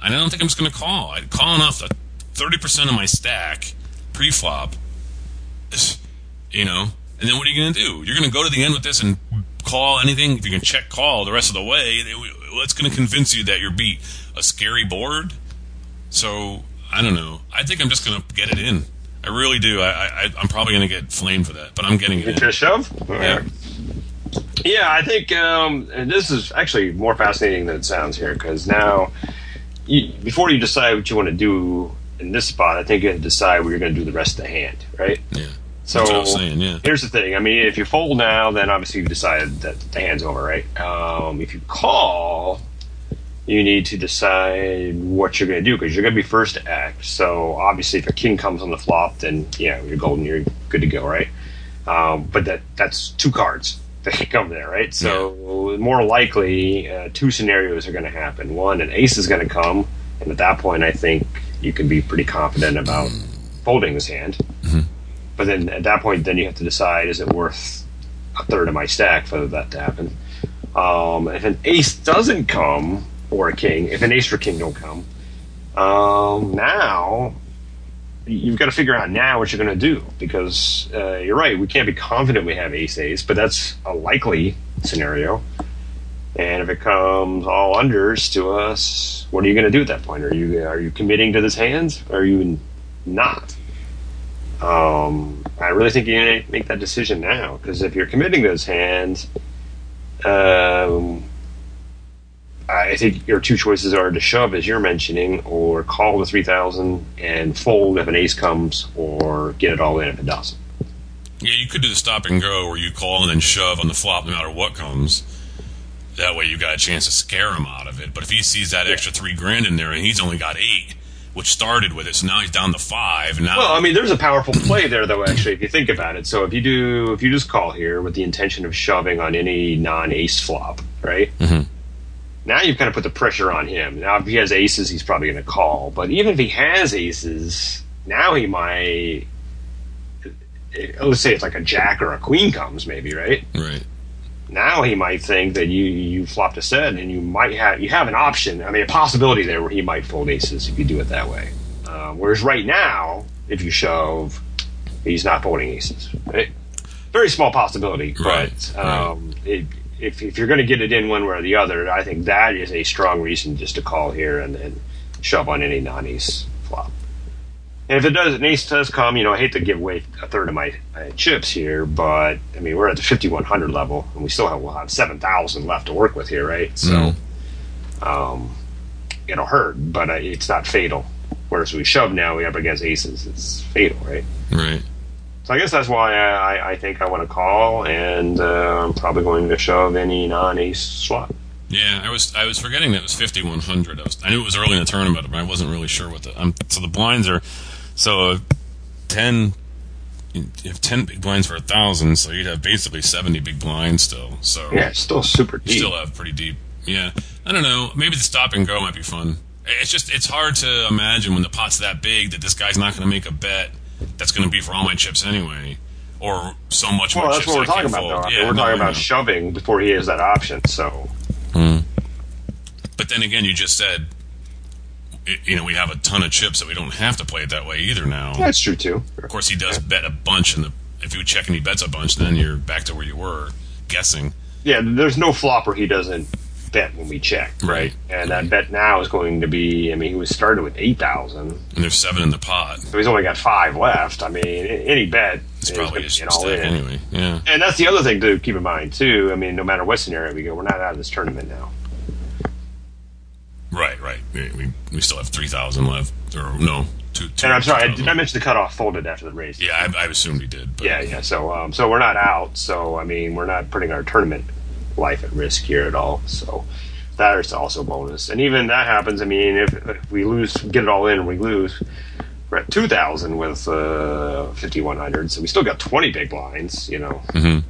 And I don't think I'm just going to call. I'd call enough to 30% of my stack pre-flop, *sighs* you know. And then what are you going to do? You're going to go to the end with this and call anything. If you can check call the rest of the way, what's going to convince you that you're beat? A scary board? So I don't know. I think I'm just going to get it in. I really do. I, I I'm probably going to get flamed for that, but I'm getting it. Into shove? Yeah. right. Yeah, I think um, and this is actually more fascinating than it sounds here because now, you, before you decide what you want to do in this spot, I think you have to decide what you're going to do the rest of the hand, right? Yeah. So That's what I was saying. Yeah. here's the thing. I mean, if you fold now, then obviously you've decided that the hand's over, right? Um, if you call, you need to decide what you're going to do because you're going to be first to act. So obviously, if a king comes on the flop, then yeah, you're golden. You're good to go, right? Um, but that that's two cards *laughs* that come there, right? So more likely, uh, two scenarios are going to happen. One, an ace is going to come, and at that point, I think you can be pretty confident about folding this hand. But then at that point, then you have to decide: is it worth a third of my stack for that to happen? Um, if an ace doesn't come, or a king, if an ace or king don't come, um, now you've got to figure out now what you're going to do because uh, you're right. We can't be confident we have ace ace, but that's a likely scenario. And if it comes all unders to us, what are you going to do at that point? Are you are you committing to this hand? Or are you not? Um, I really think you need to make that decision now because if you're committing those hands, um, I think your two choices are to shove, as you're mentioning, or call the 3000 and fold if an ace comes, or get it all in if it doesn't. Yeah, you could do the stop and go where you call and then shove on the flop no matter what comes. That way you got a chance to scare him out of it. But if he sees that extra three grand in there and he's only got eight, which started with it, so now he's down to five. Now, Well, I mean, there's a powerful play there, though. Actually, if you think about it, so if you do, if you just call here with the intention of shoving on any non-ace flop, right? Mhm. Now you've kind of put the pressure on him. Now, if he has aces, he's probably going to call. But even if he has aces, now he might. Let's say it's like a jack or a queen comes, maybe, right? right. Now he might think that you you flopped a set and you might have you have an option. I mean, a possibility there where he might fold aces if you do it that way. Um, whereas right now, if you shove, he's not folding aces. Right? Very small possibility, Right, but um, it, if if you're going to get it in one way or the other, I think that is a strong reason just to call here and then shove on any non-ace flop. And if it does, an ace does come, you know, I hate to give away a third of my uh, chips here, but I mean, we're at the 5100 level, and we still have we'll have 7,000 left to work with here, right? So, Mhm. um, it'll hurt, but uh, it's not fatal. Whereas we shove now, we up against aces, it's fatal, right? Right. So I guess that's why I, I, think I want to call, and uh, I'm probably going to shove any non-ace slot. Yeah, I was I was forgetting that it was fifty one hundred. I was I knew it was early in the tournament, but I wasn't really sure what the um, so the blinds are so uh, ten. You have ten big blinds for a thousand, so you'd have basically seventy big blinds still. So Yeah, it's still super you deep. still have pretty deep. Yeah, I don't know. Maybe the stop and go might be fun. It's just it's hard to imagine when the pot's that big that this guy's not going to make a bet that's going to be for all my chips anyway, or so much well, more that's chips what we're talking about, though. Yeah, we're no, talking about know. shoving before he has that option. So But then again, you just said, you know, we have a ton of chips that we don't have to play it that way either now. that's true too. Of course, he does bet a bunch, and if you check and he bets a bunch, then you're back to where you were guessing. Yeah, there's no flop where he doesn't bet when we check. Right. And that bet now is going to be, I mean, he was started with 8,000, And there's seven in the pot. so he's only got five left. I mean, any bet It's is probably going his to be all in. anyway. Yeah. And that's the other thing to keep in mind, too. I mean, no matter what scenario we go, we're not out of this tournament now. Right, right. We, we, we still have 3,000 left. Or, no, two. two And I'm sorry, I, did I mention the cutoff folded after the race? Yeah, I, I assumed he did. But Yeah, yeah. So, um, so we're not out. So, I mean, we're not putting our tournament life at risk here at all. So, that is also a bonus. And even that happens. I mean, if, if we lose, get it all in, and we lose, we're at two thousand with uh, fifty one hundred. So we still got twenty big blinds. You know, Mhm.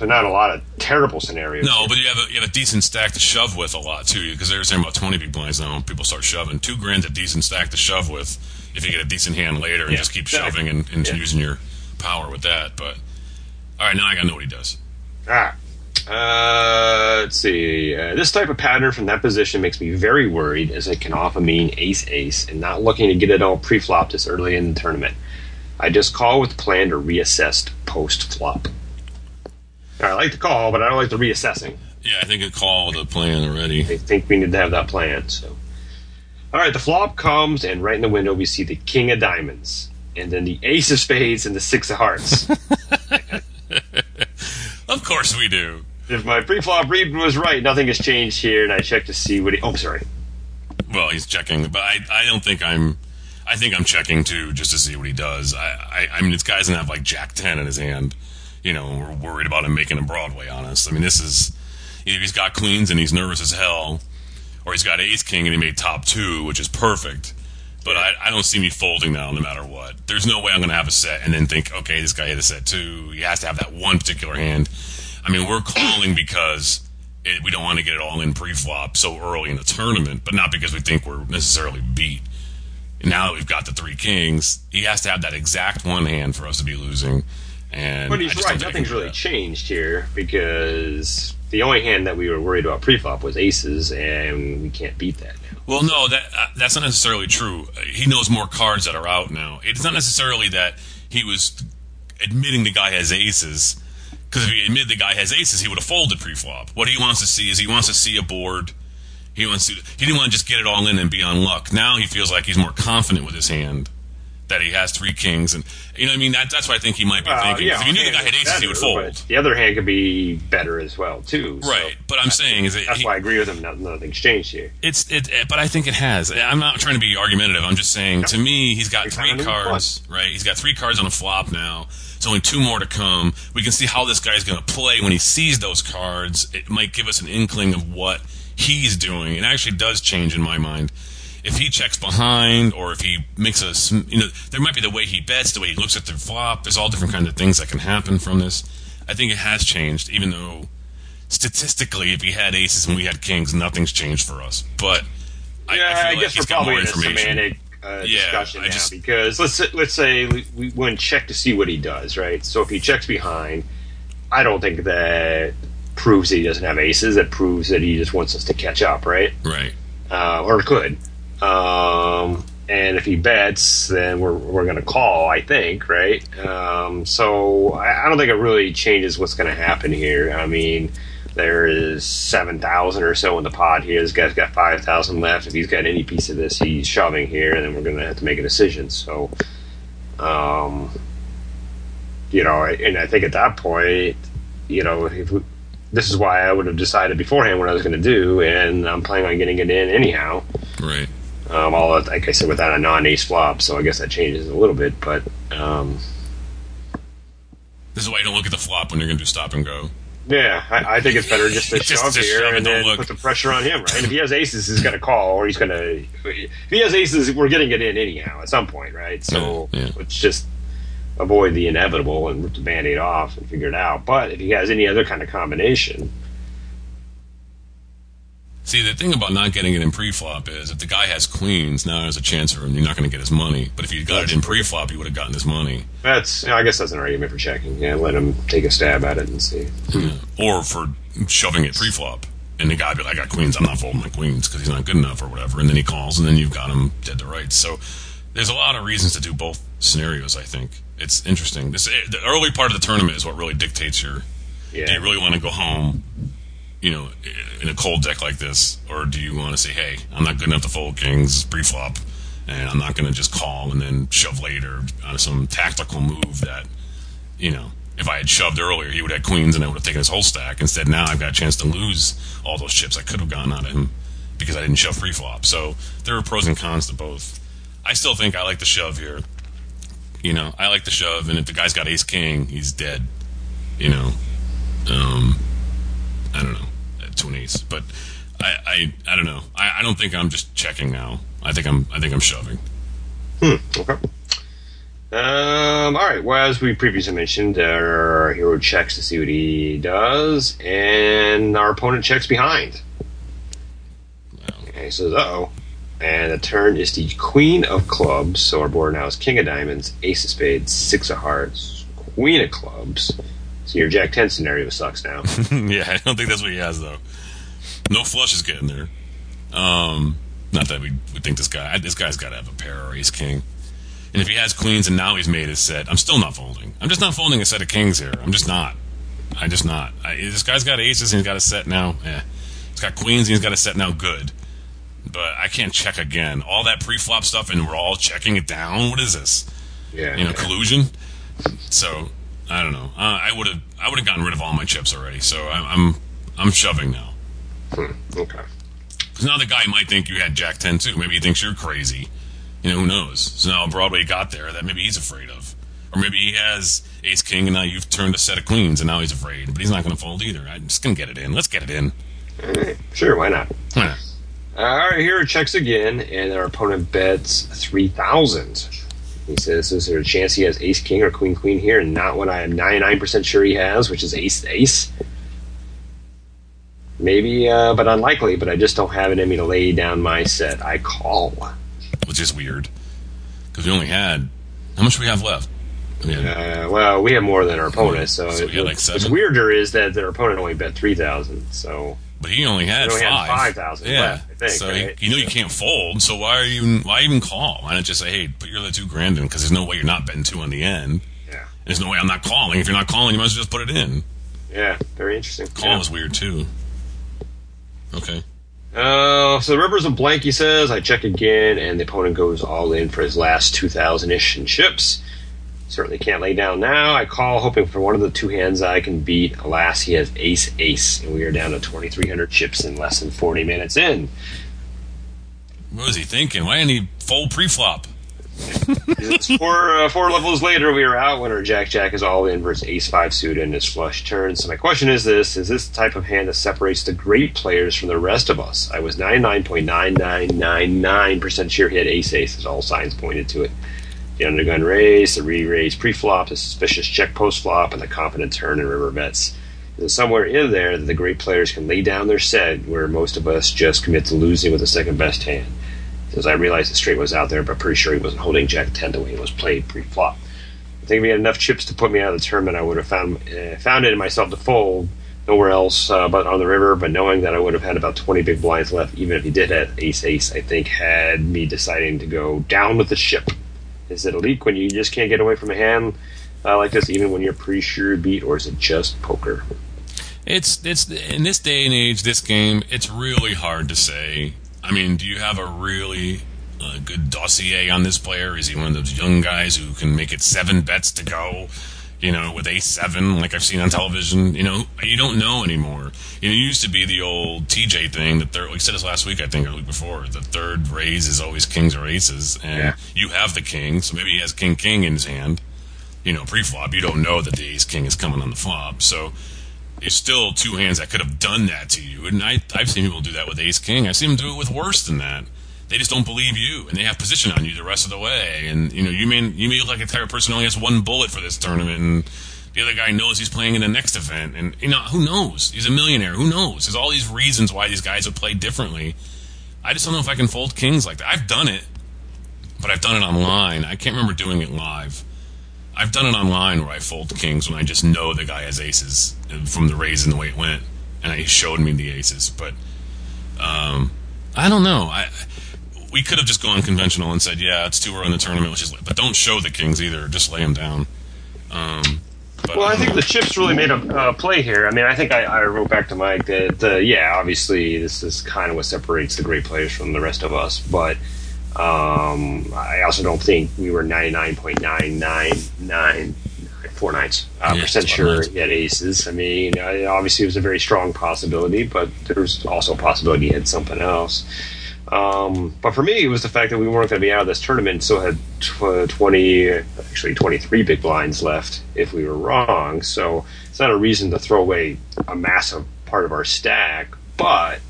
So not a lot of terrible scenarios. No, but you have a you have a decent stack to shove with a lot too, because they're saying about twenty big blinds now. When people start shoving, two grand's a decent stack to shove with. If you get a decent hand later and Yeah, just keep exactly. shoving and, and Yeah. using your power with that. But all right, now I got to know what he does. Ah. Uh, let's see. Uh, this type of pattern from that position makes me very worried, as it can often mean ace ace, and not looking to get it all pre-flop this early in the tournament. I just call with the plan to reassess post flop. I like the call, but I don't like the reassessing. Yeah, I think a call the plan already. I think we need to have that plan. So, all right, the flop comes, and right in the window we see the king of diamonds, and then the ace of spades and the six of hearts. *laughs* *laughs* Of course we do. if my pre-flop read was right, nothing has changed here, and I check to see what he. Oh, sorry. Well, he's checking, but I, I don't think I'm. I think I'm checking too, just to see what he does. I, I, I mean, this guy doesn't have like Jack Ten in his hand. You know, we're worried about him making a Broadway on us. I mean, this is either he's got queens and he's nervous as hell, or he's got ace king and he made top two, which is perfect. But I, I don't see me folding now, no matter what. There's no way I'm going to have a set and then think, okay, this guy had a set two. He has to have that one particular hand. I mean, we're calling because it, we don't want to get it all in pre-flop so early in the tournament, but not because we think we're necessarily beat. Now that we've got the three kings, he has to have that exact one hand for us to be losing. And But he's right. don't think I can Nothing's really changed here because the only hand that we were worried about pre-flop was aces, and we can't beat that now. Well, no, that uh, that's not necessarily true. He knows more cards that are out now. It's not necessarily that he was admitting the guy has aces. Because if he admitted the guy has aces, he would have folded pre-flop. What he wants to see is he wants to see a board. He wants to. He didn't want to just get it all in and be on luck. Now he feels like he's more confident with his hand that he has three kings, and you know, what I mean, that, that's what I think he might be Well, thinking. yeah, if he knew the guy had aces, he would fold. The other hand could be better as well too. so Right, but I'm saying is that that's he, why I agree with him. Nothing, nothing's changed here. It's it, but I think it has. I'm not trying to be argumentative. I'm just saying. To me, he's got three trying to be cards. Right, he's got three cards on a flop now. It's only two more to come. We can see how this guy's going to play when he sees those cards. It might give us an inkling of what he's doing. It actually does change in my mind. If he checks behind, or if he makes a, you know, there might be the way he bets, the way he looks at the flop. There's all different kinds of things that can happen from this. I think it has changed, even though statistically, if he had aces and we had kings, nothing's changed for us. But I, yeah, I, I, like guess he's we're probably more in a information. semantic uh, Yeah, discussion I now just- because let's say, let's say we, went check to see what he does, right? So if he checks behind, I don't think that proves that he doesn't have aces. That proves that he just wants us to catch up, right? Right. Uh, or could. Um, and if he bets, then we're we're going to call. I think, right? Um, so I, I don't think it really changes what's going to happen here. I mean, there is seven thousand or so in the pot here. This guy's got five thousand left. If he's got any piece of this, he's shoving here, and then we're going to have to make a decision. So, um, you know, and I think at that point, you know, if we, this is why I would have decided beforehand what I was going to do, and I'm planning on getting it in anyhow. Right. Um, all like I said, without a non-ace flop, so I guess that changes a little bit. But um, This is why you don't look at the flop when you're going to do stop and go. yeah, I, I think it's better just to *laughs* Just shove to here shove and then look. put the pressure on him, right? And if he has aces, he's going to call, or he's going to. If he has aces, we're getting it in anyhow at some point, right? So Yeah, yeah. let's just avoid the inevitable and rip the band-aid off and figure it out. But if he has any other kind of combination, See, the thing about not getting it in pre-flop is if the guy has queens, now there's a chance for him you're not going to get his money. But if you got it in pre-flop, you would have gotten his money. that's you know, I guess that's an argument for checking. Yeah, let him take a stab at it and see. Hmm. Or for shoving it pre-flop. And the guy be like, I got queens, I'm not folding my queens because he's not good enough or whatever. And then he calls and then you've got him dead to rights. So there's a lot of reasons to do both scenarios, I think. It's interesting. This eh, The early part of the tournament is what really dictates your Yeah. do you really want to go home, you know, in a cold deck like this, or do you want to say, hey, I'm not good enough to fold kings pre-flop, and I'm not going to just call and then shove later on some tactical move that, you know, if I had shoved earlier, he would have queens and I would have taken his whole stack. Instead, now I've got a chance to lose all those chips I could have gotten out of him because I didn't shove pre-flop. So there are pros and cons to both. I still think I like the shove here. You know, I like the shove, and if the guy's got ace king, he's dead. You know, um, I don't know, ace. But I, I, I don't know. I, I don't think I'm just checking now. I think I'm, I think I'm shoving. Okay. Um, all right. Well, as we previously mentioned, our hero checks to see what he does, and our opponent checks behind. Okay, he says, "Uh-oh," and the turn is the Queen of Clubs. So our board now is King of Diamonds, Ace of Spades, Six of Hearts, Queen of Clubs. So your Jack Ten scenario sucks now. *laughs* yeah, I don't think that's what he has though. No flush is getting there. Um, not that we would think this guy. This guy's got to have a pair or ace king. And if he has queens and now he's made his set, I'm still not folding. I'm just not folding a set of kings here. I'm just not. I just not. I, this guy's got aces and he's got a set now. Eh. He's got queens and he's got a set now. Good. But I can't check again. All that pre-flop stuff and we're all checking it down. What is this? Yeah. you know, collusion. So I don't know. Uh, I would have I would have gotten rid of all my chips already. So I'm I'm, I'm shoving now. Hmm, okay. Because now the guy might think you had Jack Ten too. Maybe he thinks you're crazy. You know who knows? So now Broadway got there that maybe he's afraid of, or maybe he has Ace King and now you've turned a set of queens and now he's afraid. But he's not going to fold either. I'm just going to get it in. Let's get it in. All right. Sure. Why not? Huh. All right, here it checks again, and our opponent bets 3,000. He says, Is there a chance he has ace king or queen queen here? And not what I am 99% sure he has, which is ace ace. Maybe, uh, but unlikely, but I just don't have it in me to lay down my set. I call. Which is weird. Because we only had how much do we have left? We had- Uh, well, we have more than our opponent, so, So got like what's weirder is that their opponent only bet 3,000. So, But he only had only five. 5,000 Yeah. left, I think, so right? you, you know you can't fold. So why are you even why even call? Why not just say, hey, put your other two grand in? Because there's no way you're not betting two on the end. yeah. There's no way I'm not calling. If you're not calling, you might as well just put it in. Yeah, very interesting. Call Yeah. is weird too. Okay. Uh, so the river's a blank, he says. I check again, and the opponent goes all in for his last 2,000 ish in chips. Certainly can't lay down now. I call, hoping for one of the two hands I can beat. Alas, he has ace ace, and we are down to 2,300 chips in less than 40 minutes in. What was he thinking? Why didn't he fold pre-flop? It's four uh, four levels later, we are out when our Jack Jack is all in versus Ace Five suited and his flush turn. So my question is this: Is this the type of hand that separates the great players from the rest of us? I was ninety nine point nine nine nine nine percent sure he had Ace Ace, as all signs pointed to it. The undergun raise, the re-raise pre-flop, the suspicious check post-flop, and the confident turn and river bets. There's somewhere in there the great players can lay down their set, where most of us just commit to losing with the second best hand. Since I realized the straight was out there, but pretty sure he wasn't holding Jack 10 the way it was played pre-flop. I think if he had enough chips to put me out of the tournament, I would have found uh, found it in myself to fold nowhere else uh, but on the river. But knowing that I would have had about 20 big blinds left, even if he did have ace ace, I think had me deciding to go down with the ship. Is it a leak when you just can't get away from a hand uh, like this, even when you're pretty sure you beat, or is it just poker? It's it's in this day and age, this game, it's really hard to say. I mean, do you have a really uh, good dossier on this player? Is he one of those young guys who can make it seven bets to go? You know, with a seven, like I've seen on television. You know, you don't know anymore. You know, it used to be the old TJ thing that third. We said this last week, I think, or the week before. The third raise is always kings or aces, and Yeah. you have the king, so maybe he has king king in his hand. You know, pre-flop, you don't know that the ace king is coming on the flop, so it's still two hands that could have done that to you. And I, I've seen people do that with Ace King. I've seen them do it with worse than that. They just don't believe you, and they have position on you the rest of the way. And you know, you may you may look like a type of person who only has one bullet for this tournament, and the other guy knows he's playing in the next event. And you know, who knows? He's a millionaire. Who knows? There's all these reasons why these guys have played differently. I just don't know if I can fold kings like that. I've done it, but I've done it online. I can't remember doing it live. I've done it online where I fold kings when I just know the guy has aces from the raise and the way it went, and he showed me the aces. But um, I don't know. I we could have just gone conventional and said, yeah, it's two early in the tournament, which is, but don't show the kings either. Just lay them down. Um, but, Well, I think the chips really made a uh, play here. I mean, I think I, I wrote back to Mike that, uh, yeah, obviously this is kind of what separates the great players from the rest of us, but um, I also don't think we were 99.999 four nights uh, Yeah, percent sure he had aces. I mean, uh, obviously it was a very strong possibility, but there's also a possibility he had something else. Um, but for me, it was the fact that we weren't going to be out of this tournament, so had tw- 20, actually 23 big blinds left if we were wrong. So it's not a reason to throw away a massive part of our stack, but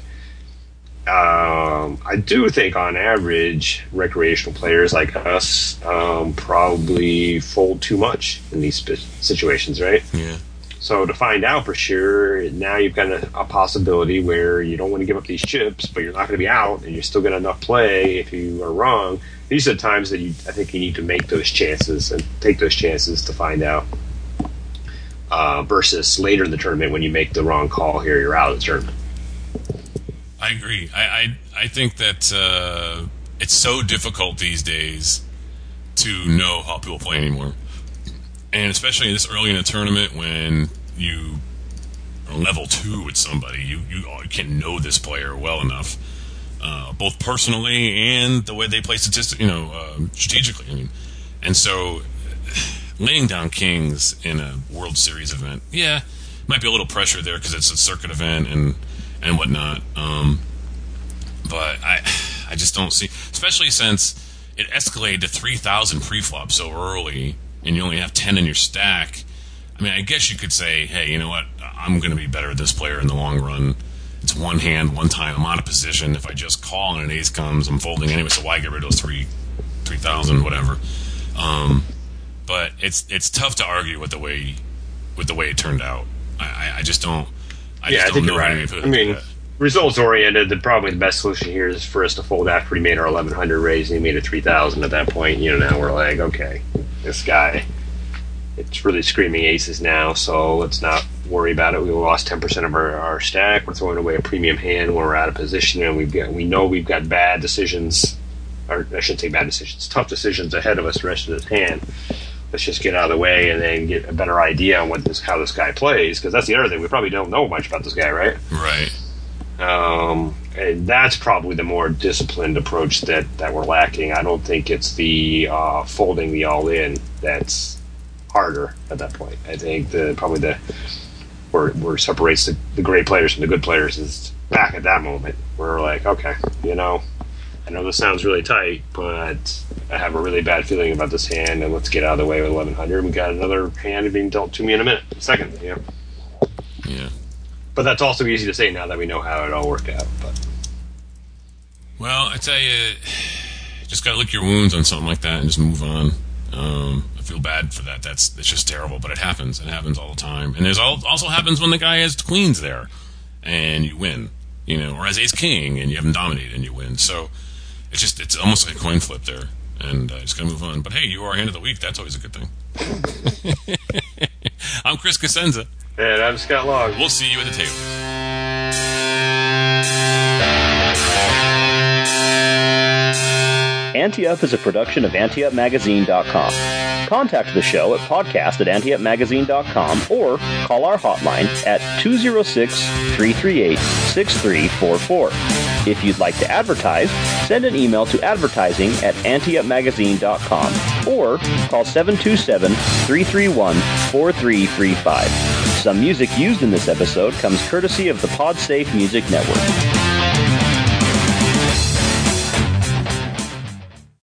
um, I do think on average, recreational players like us um, probably fold too much in these situations, right? yeah, So to find out for sure, now you've got a, a possibility where you don't want to give up these chips, but you're not going to be out, and you're still going to enough play if you are wrong. These are the times that you, I think, you need to make those chances and take those chances to find out. Uh, versus later in the tournament when you make the wrong call here, you're out of the tournament. I agree. I I, I think that uh, it's so difficult these days to know how people play anymore, and especially this early in a tournament when you are level two with somebody, you you can know this player well enough, uh, both personally and the way they play statistic, you know, uh, strategically. I mean, and so *sighs* laying down kings in a World Series event, yeah, might be a little pressure there because it's a circuit event and and whatnot. Um, but I *sighs* I just don't see, especially since it escalated to three thousand pre-flop so early, and you only have ten in your stack. I mean, I guess you could say, hey, you know what? I'm going to be better at this player in the long run. It's one hand, one time. I'm out of position. If I just call and an ace comes, I'm folding anyway. So why get rid of those three, three thousand, whatever? Um, but it's it's tough to argue with the way with the way it turned out. I, I, I just don't. I yeah, just I don't think know you're how right. I mean. Results oriented. The probably the best solution here is for us to fold after we made our 1100 raise and he made a 3000 at that point. You know, now we're like, okay, this guy, it's really screaming aces now, so let's not worry about it. We lost 10% of our, our stack. We're throwing away a premium hand when we're out of position, and we've got we know we've got bad decisions, or I shouldn't say bad decisions, tough decisions ahead of us the rest of this hand. Let's just get out of the way and then get a better idea on what this how this guy plays, because that's the other thing. We probably don't know much about this guy, right? Right. Um, and that's probably the more disciplined approach that, that we're lacking. I don't think it's the uh, folding the all in that's harder at that point. I think the probably the where, where separates the, the great players from the good players is back at that moment where we're like, okay, you know, I know this sounds really tight, but I have a really bad feeling about this hand, and let's get out of the way with 1100. We got another hand being dealt to me in a minute, a second, know. Yeah. But that's also easy to say now that we know how it all worked out. But Well, I tell you, just gotta lick your wounds on something like that and just move on. Um, I feel bad for that. That's it's just terrible, but it happens. It happens all the time, and there's al- also happens when the guy has queens there, and you win. You know, or has ace king and you haven't dominated and you win. So it's just it's almost like a coin flip there, and uh, just gotta move on. But hey, you are hand of the week. That's always a good thing. *laughs* I'm Chris Cosenza. And I'm Scott Long. We'll see you at the table. Ante Up is a production of AnteUpMagazine.com. Contact the show at podcast at AnteUpMagazine.com or call our hotline at 206-338-6344. If you'd like to advertise, send an email to advertising at AnteUpMagazine.com or call 727-331-4335. Some music used in this episode comes courtesy of the PodSafe Music Network.